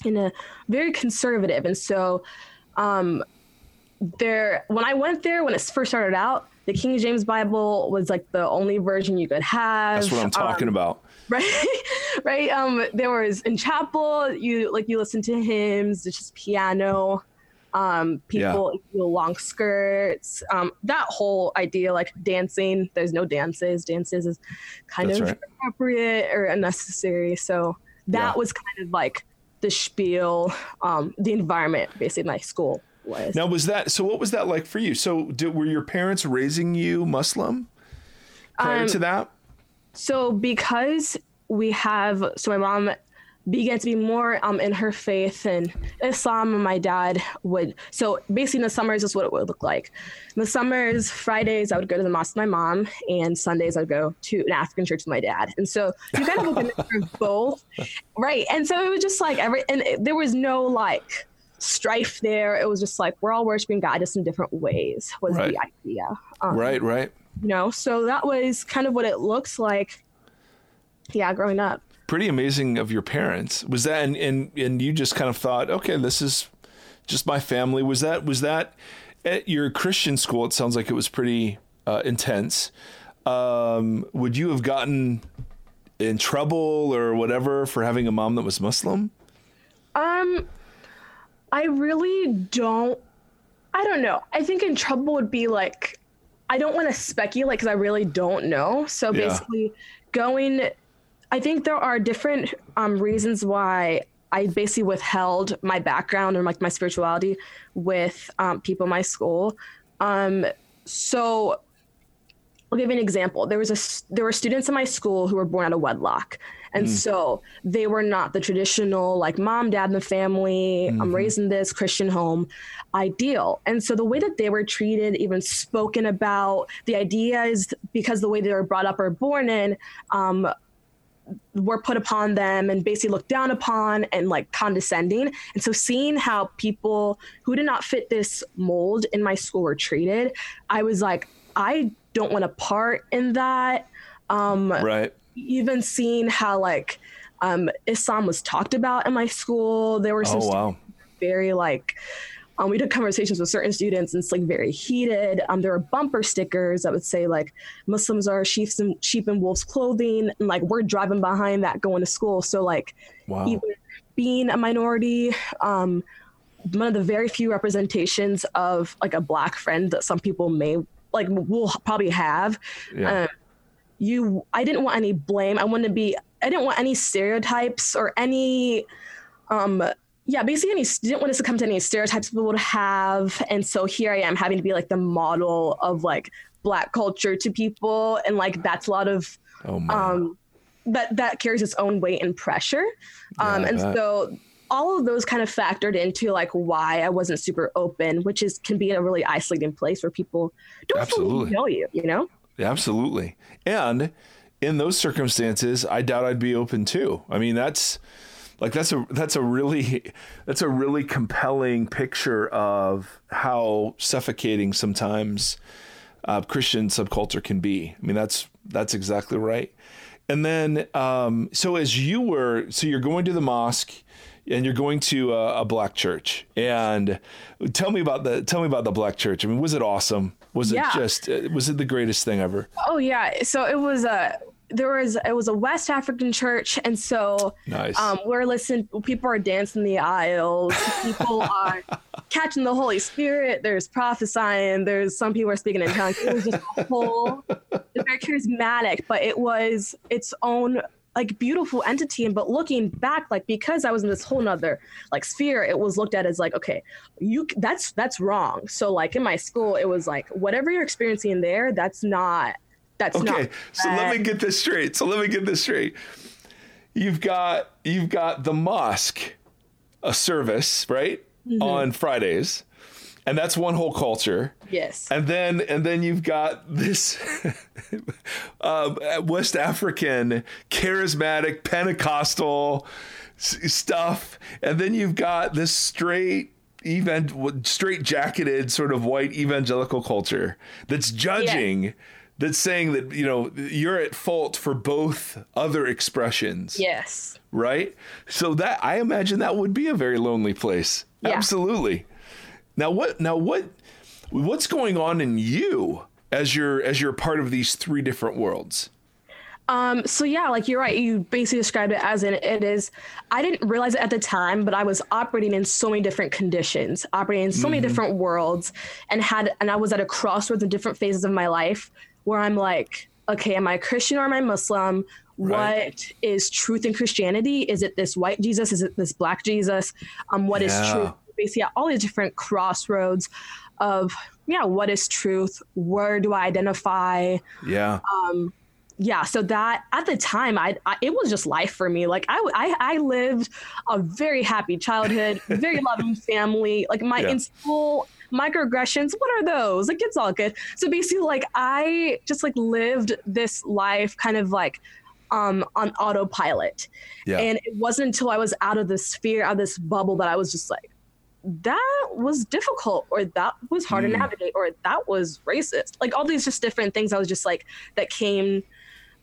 in a very conservative and so um there when i went there when it first started out the king james bible was like the only version you could have That's what I'm talking um, about. right right um there was in chapel you like you listen to hymns it's just piano um people know, long skirts um that whole idea like dancing there's no dances dances is kind That's of right. appropriate or unnecessary so that Yeah. was kind of like the spiel um the environment basically my school was Now was that so? What was that like for you? So did, were your parents raising you Muslim prior Um, to that? So because we have, so my mom began to be more um, in her faith and Islam, and my dad would. So basically, in the summers, is what it would look like. In the summers, Fridays, I would go to the mosque with my mom, and Sundays, I'd go to an African church with my dad. And so you kind of have a mixture of both, right? And so it was just like every, and it, there was no like strife there. It was just like we're all worshiping God just in different ways was Right. the idea. Um, Right, right. You know so that was kind of what it looks like yeah growing up Pretty amazing of your parents. Was that and and and you just kind of thought, okay, this is just my family. Was that was that at your Christian school? It sounds like it was pretty uh, intense. Um, would you have gotten in trouble or whatever for having a mom that was Muslim? um i really don't i don't know i think in trouble would be like i don't want to speculate because i really don't know so Yeah. basically going i think there are different um, reasons why i basically withheld my background and like my spirituality with um, people in my school um, so I'll give you an example. There was a there were students in my school who were born out of wedlock, and so they were not the traditional like mom, dad, and the family. I'm raised in this Christian home, ideal. And so the way that they were treated, even spoken about, the ideas, because the way they were brought up or born in, um, were put upon them and basically looked down upon and like condescending. And so seeing how people who did not fit this mold in my school were treated, I was like, I don't want to part in that. Um, Right. even seeing how like um, Islam was talked about in my school, there were some Oh wow. very like um, we did conversations with certain students and it's like very heated um, there were bumper stickers that would say like muslims are sheep and sheep and wolves clothing and like we're driving behind that going to school so like Wow. even being a minority um, one of the very few representations of like a black friend that some people may like will probably have. Yeah. Um, you, I didn't want any blame. I wanted to be. I didn't want any stereotypes or any. Um, yeah, basically, any didn't want us to come to any stereotypes people would have, and so here I am having to be like the model of like black culture to people, and like that's a lot of Oh um, that that carries its own weight and pressure. Um, Yeah, and bet. so all of those kind of factored into like why I wasn't super open, which is can be a really isolating place where people don't Absolutely. fully know you. You know? Absolutely. And in those circumstances, I doubt I'd be open too. I mean, that's like that's a that's a really that's a really compelling picture of how suffocating sometimes uh, Christian subculture can be. I mean, that's that's exactly right. And then, um, so as you were, so you're going to the mosque and you're going to a, a black church. And tell me about the tell me about the black church. I mean, was it awesome? Was Yeah. it just uh, was it the greatest thing ever? Oh yeah. So it was a there was it was a West African church, and so Nice. um, we're listening. People are dancing the aisles. People are catching the Holy Spirit. There's prophesying. There's some people are speaking in tongues. It was just a whole. It's very charismatic, but it was its own like beautiful entity. And but looking back, like because I was in this whole nother like sphere, it was looked at as like okay, you that's that's wrong. So like in my school, it was like whatever you're experiencing there, that's not. That's not. Okay, so let me get this straight. So let me get this straight. You've got you've got the mosque, a service, right, Mm-hmm. on Fridays, and that's one whole culture. Yes. And then and then you've got this um, West African charismatic Pentecostal s- stuff, and then you've got this straight event straight jacketed sort of white evangelical culture that's judging that's saying that you know you're at fault for both other expressions Yes. right so that i imagine that would be a very lonely place Yeah. absolutely now what now what what's going on in you as you're as you're part of these three different worlds Um, so yeah, like you're right. You basically described it as in it is. I didn't realize it at the time, but I was operating in so many different conditions, operating in so many different worlds, and had and I was at a crossroads in different phases of my life where I'm like, okay, am I a Christian or am I Muslim? Right. What is truth in Christianity? Is it this white Jesus? Is it this black Jesus? Um, what is Yeah. truth? Basically, at all these different crossroads of yeah, what is truth? Where do I identify? yeah yeah so that at the time I, I it was just life for me like I, I i lived a very happy childhood very loving family like my Yeah. in school microaggressions what are those? Like it's all good. So basically like i just like lived this life kind of like um on autopilot. Yeah. And it wasn't until i was out of this sphere out of this bubble that i was just like that was difficult or that was hard Mm. to navigate or that was racist. Like all these just different things i was just like that came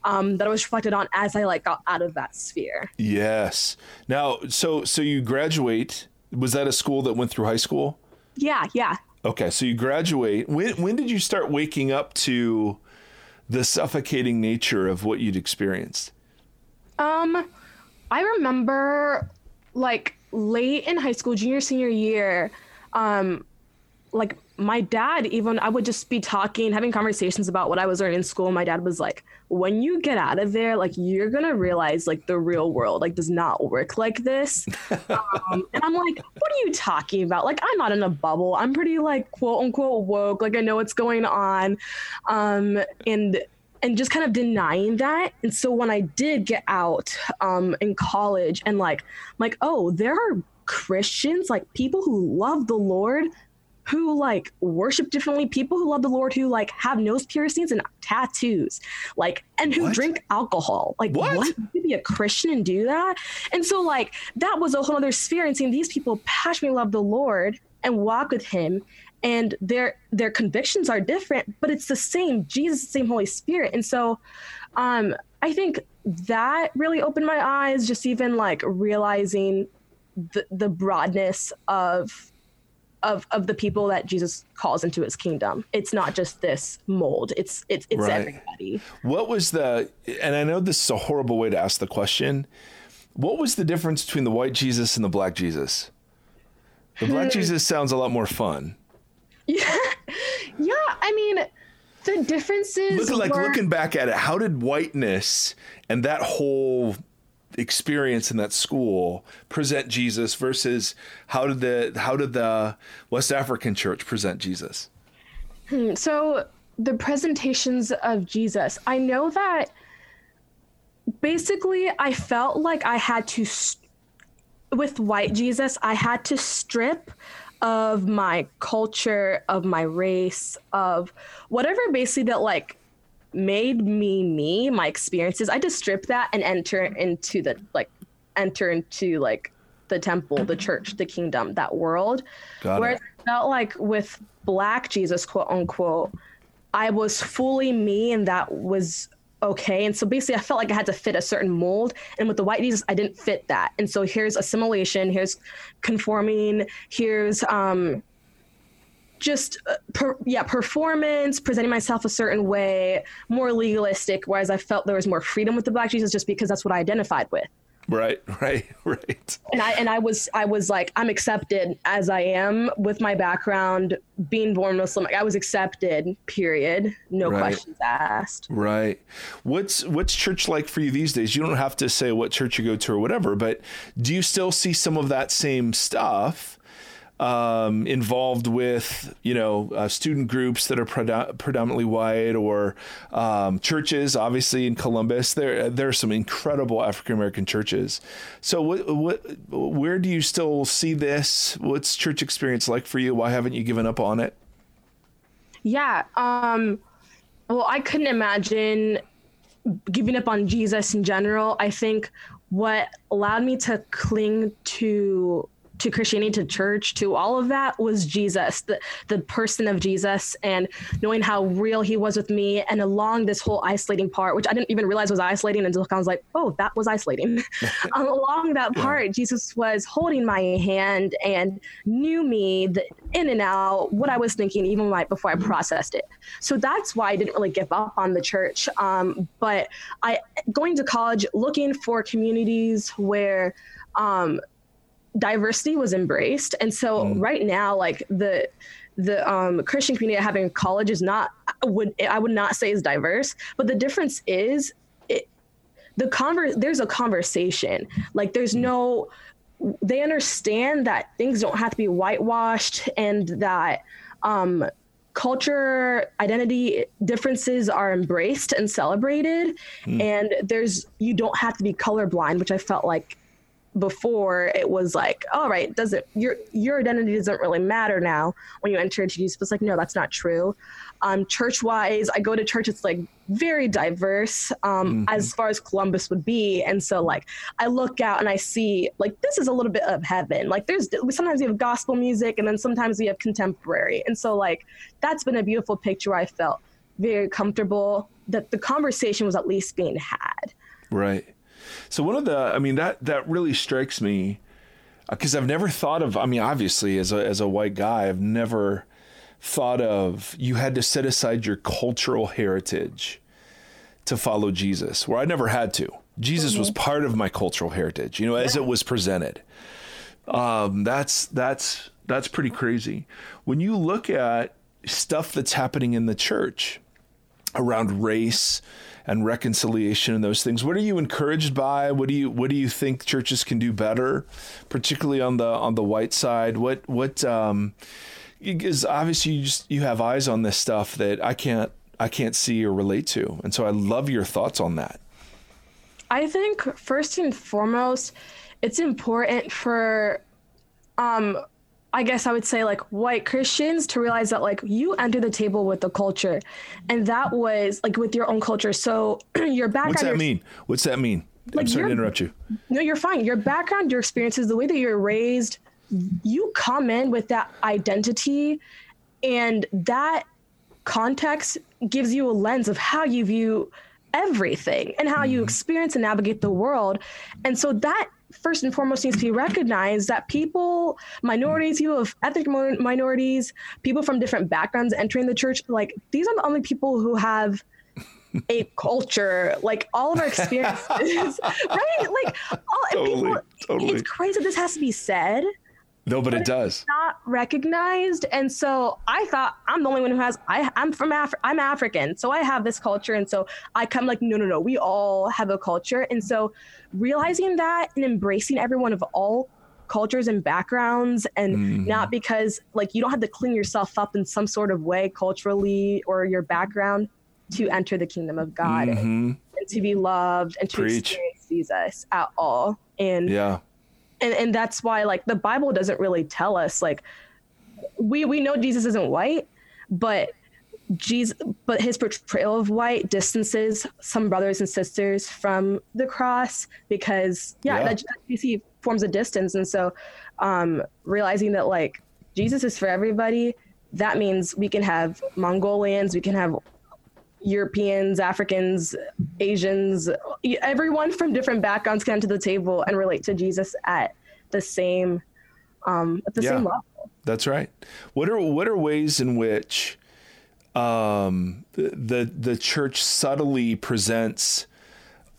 um that i was reflected on as i like got out of that sphere. Yes. Now so so you graduate. Was that a school that went through high school yeah yeah. Okay so you graduate. When when did you start waking up to the suffocating nature of what you'd experienced? Um, I remember like late in high school, junior, senior year, um, like my dad even I would just be talking, having conversations about what I was learning in school. My dad was like, when you get out of there, like you're gonna realize like the real world like does not work like this. um, and I'm like, what are you talking about? Like I'm not in a bubble. I'm pretty like quote unquote woke. Like I know what's going on. Um, and and just kind of denying that. And so when I did get out um, in college and like, I'm like, oh, there are Christians, like people who love the Lord, who like worship differently, people who love the Lord, who like have nose piercings and tattoos, like, and who What? drink alcohol. Like, What? what? You be a Christian and do that? And so, like, that was a whole other sphere. And seeing these people passionately love the Lord and walk with Him and their their convictions are different but it's the same jesus the same holy spirit and so um i think that really opened my eyes just even like realizing the, the broadness of of of the people that jesus calls into his kingdom it's not just this mold it's it's it's Right. everybody What was the, and I know this is a horrible way to ask the question, what was the difference between the white Jesus and the black Jesus? The Black hmm. Jesus sounds a lot more fun. Yeah, yeah. I mean, the differences. Look, like were- looking back at it, how did whiteness and that whole experience in that school present Jesus versus how did the how did the West African church present Jesus? Hmm, so the presentations of Jesus, I know that basically I felt like I had to with white Jesus, I had to strip of my culture, of my race, of whatever basically that like made me me, my experiences. I just strip that and enter into the like enter into like the temple, the church, the kingdom, that world. Got Whereas it. I felt like with black Jesus, quote unquote, I was fully me and that was okay. And so basically, I felt like I had to fit a certain mold. And with the white Jesus, I didn't fit that. And so here's assimilation, here's conforming, here's um, just uh, per, yeah performance presenting myself a certain way more legalistic whereas i felt there was more freedom with the black jesus just because that's what i identified with Right, right, right. and I and I was I was like I'm accepted as I am with my background being born Muslim. Like, I was accepted. Period. No Right. questions asked. Right. What's what's church like for you these days? You don't have to say what church you go to or whatever, but do you still see some of that same stuff um, involved with you know uh, student groups that are predo- predominantly white or um, churches? Obviously, in Columbus, there there are some incredible African American churches. So, what what where do you still see this? What's church experience like for you? Why haven't you given up on it? Yeah. Um. Well, I couldn't imagine giving up on Jesus in general. I think what allowed me to cling to to Christianity, to church, to all of that was Jesus, the the person of Jesus, and knowing how real He was with me, and along this whole isolating part, which I didn't even realize was isolating until I was like, oh, that was isolating. um, along that part, Jesus was holding my hand and knew me the in and out, what I was thinking, even right before I processed it. So that's why I didn't really give up on the church. Um, but I going to college, looking for communities where um, diversity was embraced. And so right now like the the um, christian community i have in college is not I would i would not say is diverse but the difference is it the converse there's a conversation. Like there's no they understand that things don't have to be whitewashed and that um culture identity differences are embraced and celebrated. And there's you don't have to be colorblind which i felt like before it was like all right does it your your identity doesn't really matter now when you enter into jesus. But it's like no that's not true. Um church wise i go to church it's like very diverse um as far as columbus would be. And so like i look out and i see like this is a little bit of heaven. Like there's sometimes you have gospel music and then sometimes we have contemporary. And so like that's been a beautiful picture i felt very comfortable that the conversation was at least being had. Right. So one of the, I mean, that that really strikes me because I've never thought of. I mean, obviously, as a as a white guy, I've never thought of you had to set aside your cultural heritage to follow Jesus, where I never had to. Jesus was part of my cultural heritage, you know, as it was presented. Um, that's that's that's pretty crazy. When you look at stuff that's happening in the church around race and reconciliation and those things, what are you encouraged by? What do you what do you think churches can do better, particularly on the on the white side? What what um because obviously you just you have eyes on this stuff that I can't I can't see or relate to. And so I love your thoughts on that. I think first and foremost, it's important for, um, I guess I would say like white Christians to realize that like you enter the table with the culture, and that was like with your own culture. So your background. What's that your- mean? What's that mean? I'm sorry to interrupt you. No, you're fine. Your background, your experiences, the way that you're raised, you come in with that identity, and that context gives you a lens of how you view everything and how you mm-hmm. experience and navigate the world. And so that first and foremost needs to be recognized that people, minorities, people of ethnic minorities, people from different backgrounds entering the church, like these are the only people who have a culture, like all of our experiences, right? Like all Totally, people, totally. it's crazy that this has to be said, No, but, but it does. Not recognized, and so I thought I'm the only one who has. I I'm from Af- I'm African, so I have this culture, and so I come like no no no. We all have a culture, and so realizing that and embracing everyone of all cultures and backgrounds and mm. not because like you don't have to clean yourself up in some sort of way culturally or your background to enter the kingdom of God mm-hmm. and, and, to be loved and to Preach. experience Jesus at all. And yeah. And and that's why like the Bible doesn't really tell us like we we know Jesus isn't white, but Jesus, but his portrayal of white distances some brothers and sisters from the cross because yeah, yeah. that you see forms a distance, and so um, realizing that like Jesus is for everybody, that means we can have Mongolians, we can have Europeans, Africans, Asians, everyone from different backgrounds come to the table and relate to Jesus at the same um, at the yeah, same level. That's right. What are what are ways in which um, the the church subtly presents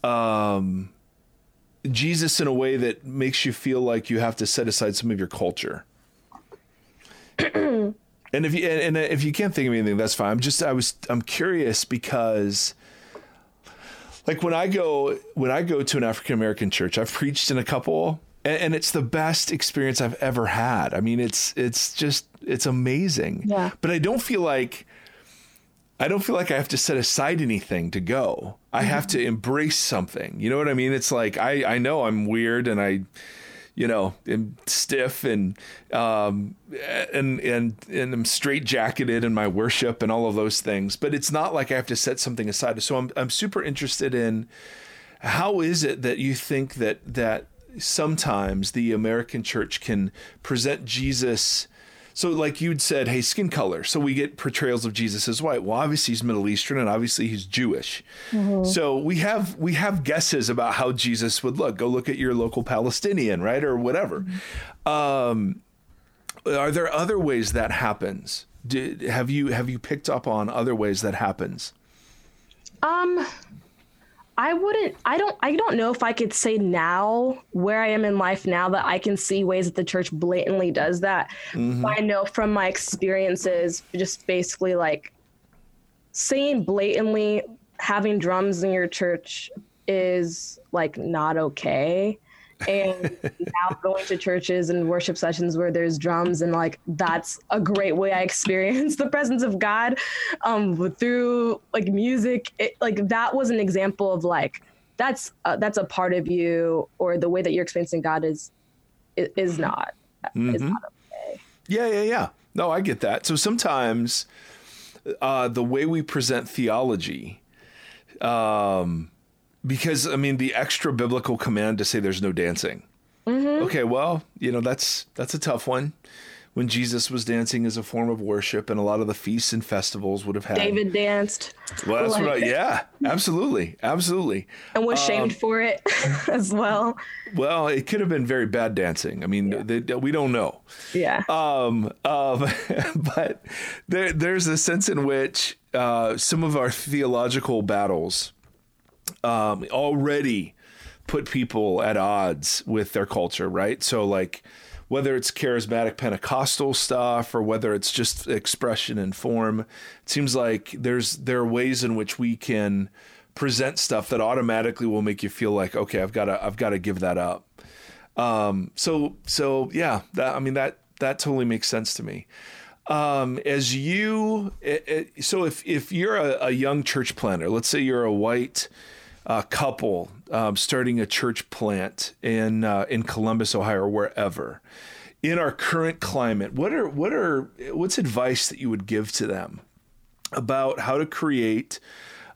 um, Jesus in a way that makes you feel like you have to set aside some of your culture. and if you and, and if you can't think of anything, that's fine. I'm just I was I'm curious because like when I go when I go to an African American church, I've preached in a couple and, and, it's the best experience I've ever had. I mean, it's it's just it's amazing. Yeah. But I don't feel like I don't feel like I have to set aside anything to go. I have mm-hmm. to embrace something. You know what I mean? It's like I I know I'm weird and I you know, am stiff and um, and and and I'm straight jacketed in my worship and all of those things. But it's not like I have to set something aside. So I'm I'm super interested in how is it that you think that that sometimes the American church can present Jesus so, like you'd said, hey, skin color. So we get portrayals of Jesus as white. Well, obviously he's Middle Eastern, and obviously he's Jewish. Mm-hmm. So we have we have guesses about how Jesus would look. Go look at your local Palestinian, right, or whatever. Mm-hmm. Um, are there other ways that happens? Did, have you have you picked up on other ways that happens? Um, I wouldn't I don't I don't know if I could say now where I am in life now that I can see ways that the church blatantly does that. Mm-hmm. I know from my experiences just basically like saying blatantly having drums in your church is like not okay and now going to churches and worship sessions where there's drums and like that's a great way I experience the presence of God um through like music it, like that was an example of like that's uh, that's a part of you or the way that you're experiencing God is is not mm-hmm. is not okay. Yeah, yeah, yeah. No, I get that. So sometimes uh, the way we present theology um, because I mean the extra biblical command to say there's no dancing. Mm-hmm. Okay, well, you know that's that's a tough one. When Jesus was dancing as a form of worship, and a lot of the feasts and festivals would have had David danced. Well, that's like, what. I, yeah, absolutely, absolutely, and was um, shamed for it as well. Well, it could have been very bad dancing. I mean, yeah. they, we don't know. Yeah. Um. Um. but there, there's a sense in which uh, some of our theological battles um, already put people at odds with their culture, right? So, like, whether it's charismatic Pentecostal stuff or whether it's just expression and form, it seems like there's there are ways in which we can present stuff that automatically will make you feel like, okay, I've got to I've got to give that up. Um, so so yeah, that I mean that that totally makes sense to me. Um, as you, it, it, so if if you're a, a young church planter, let's say you're a white uh, couple um, starting a church plant in uh, in Columbus, Ohio, or wherever. In our current climate, what are what are what's advice that you would give to them about how to create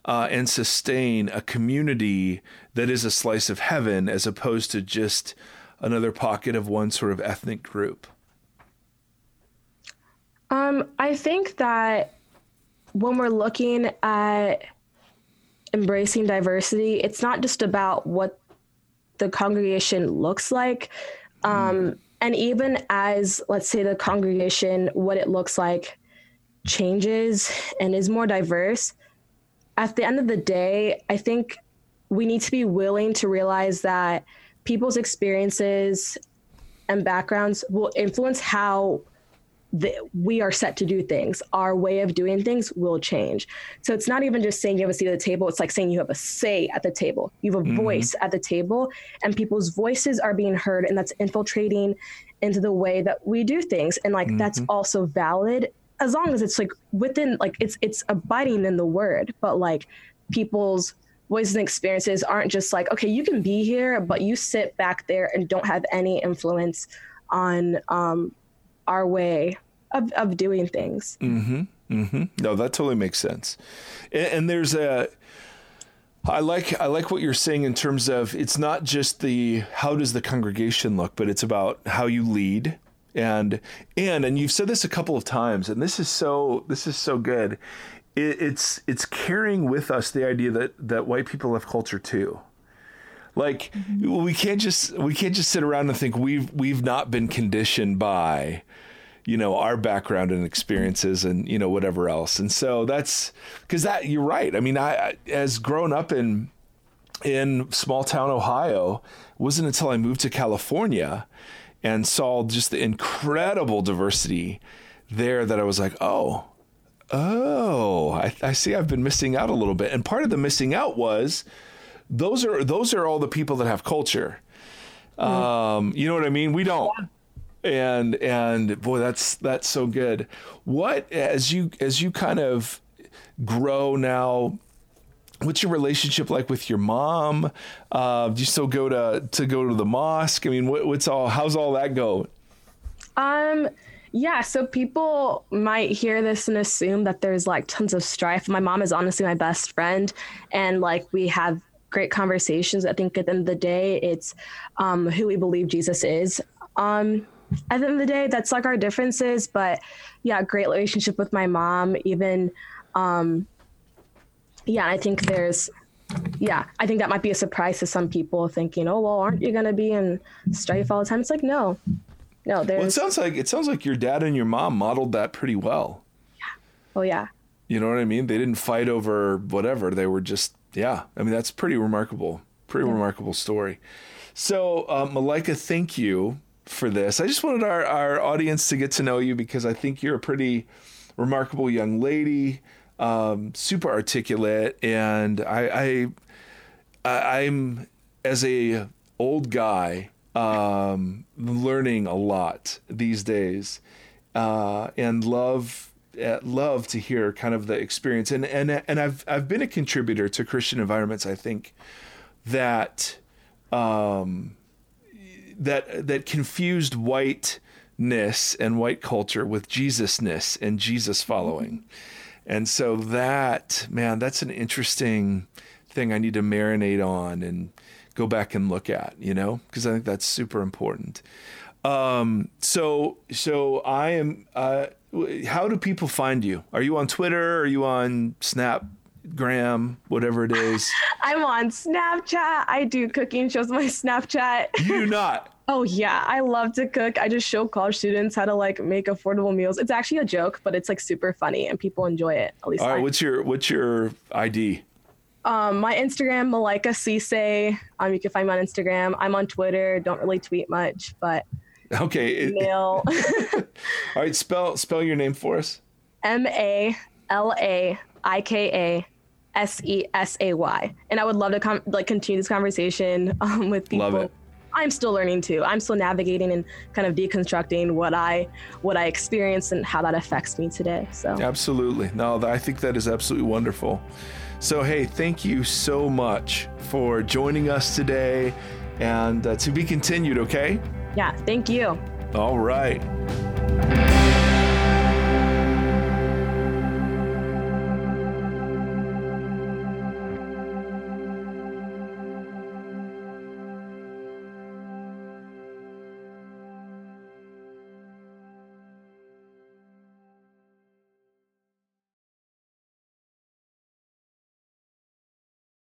uh, and sustain a community that is a slice of heaven, as opposed to just another pocket of one sort of ethnic group? Um, I think that when we're looking at embracing diversity, it's not just about what the congregation looks like. Um, and even as, let's say, the congregation, what it looks like changes and is more diverse, at the end of the day, I think we need to be willing to realize that people's experiences and backgrounds will influence how the, we are set to do things. Our way of doing things will change. So it's not even just saying you have a seat at the table. It's like saying you have a say at the table. You have a mm-hmm. voice at the table, and people's voices are being heard, and that's infiltrating into the way that we do things. And like mm-hmm. that's also valid as long as it's like within like it's it's abiding in the word. But like people's voices and experiences aren't just like okay, you can be here, but you sit back there and don't have any influence on um, our way of, of doing things. Mm-hmm. Mm-hmm. No, that totally makes sense. And, and there's a, I like I like what you're saying in terms of it's not just the how does the congregation look, but it's about how you lead and and and you've said this a couple of times, and this is so this is so good. It, it's it's carrying with us the idea that that white people have culture too. Like mm-hmm. we can't just we can't just sit around and think we've we've not been conditioned by you know our background and experiences and you know whatever else. And so that's because that you're right. I mean i as grown up in in small town ohio wasn't until i moved to california and saw just the incredible diversity there that i was like oh oh I, I see i've been missing out a little bit. And part of the missing out was those are those are all the people that have culture. Mm. um, you know what i mean? We don't and and boy that's that's so good. What as you as you kind of grow now what's your relationship like with your mom? Uh, do you still go to to go to the mosque? I mean what, what's all how's all that go um yeah so people might hear this and assume that there's like tons of strife. My mom is honestly my best friend and like we have great conversations. I think at the end of the day it's um, who we believe jesus is. Um, at the end of the day, that's like our differences. But yeah, great relationship with my mom. Even, um, yeah, I think there's, yeah, I think that might be a surprise to some people thinking, oh, well, aren't you going to be in strife all the time? It's like, no, no. There's, well, it sounds like it sounds like your dad and your mom modeled that pretty well. Yeah. Oh yeah. You know what I mean? They didn't fight over whatever. They were just, yeah. I mean, that's pretty remarkable. Pretty yeah. remarkable story. So, uh, Malaika, thank you for this. I just wanted our, our audience to get to know you because I think you're a pretty remarkable young lady, um, super articulate, and I, I, am as a old guy um, learning a lot these days, uh, and love uh, love to hear kind of the experience. And and and I've I've been a contributor to Christian environments. I think that. Um, that that confused whiteness and white culture with Jesusness and Jesus following. And so that, man, that's an interesting thing I need to marinate on and go back and look at, you know, because I think that's super important. Um, so, so I am, uh, how do people find you? Are you on Twitter? Are you on Snap? Gram, whatever it is. I'm on Snapchat. I do cooking shows on my Snapchat. You do not. oh yeah, I love to cook. I just show college students how to like make affordable meals. It's actually a joke, but it's like super funny and people enjoy it. At least. All right, I. what's your what's your ID? Um, my Instagram, Malaika Sesay. Um, you can find me on Instagram. I'm on Twitter. Don't really tweet much, but okay. Email. All right, spell spell your name for us. M A L A I K A S E S A Y. And I would love to com- like continue this conversation um, with people. Love it. I'm still learning too. I'm still navigating and kind of deconstructing what I what I experience and how that affects me today. So absolutely, no, I think that is absolutely wonderful. So hey, thank you so much for joining us today, and uh, to be continued. Okay. Yeah. Thank you. All right.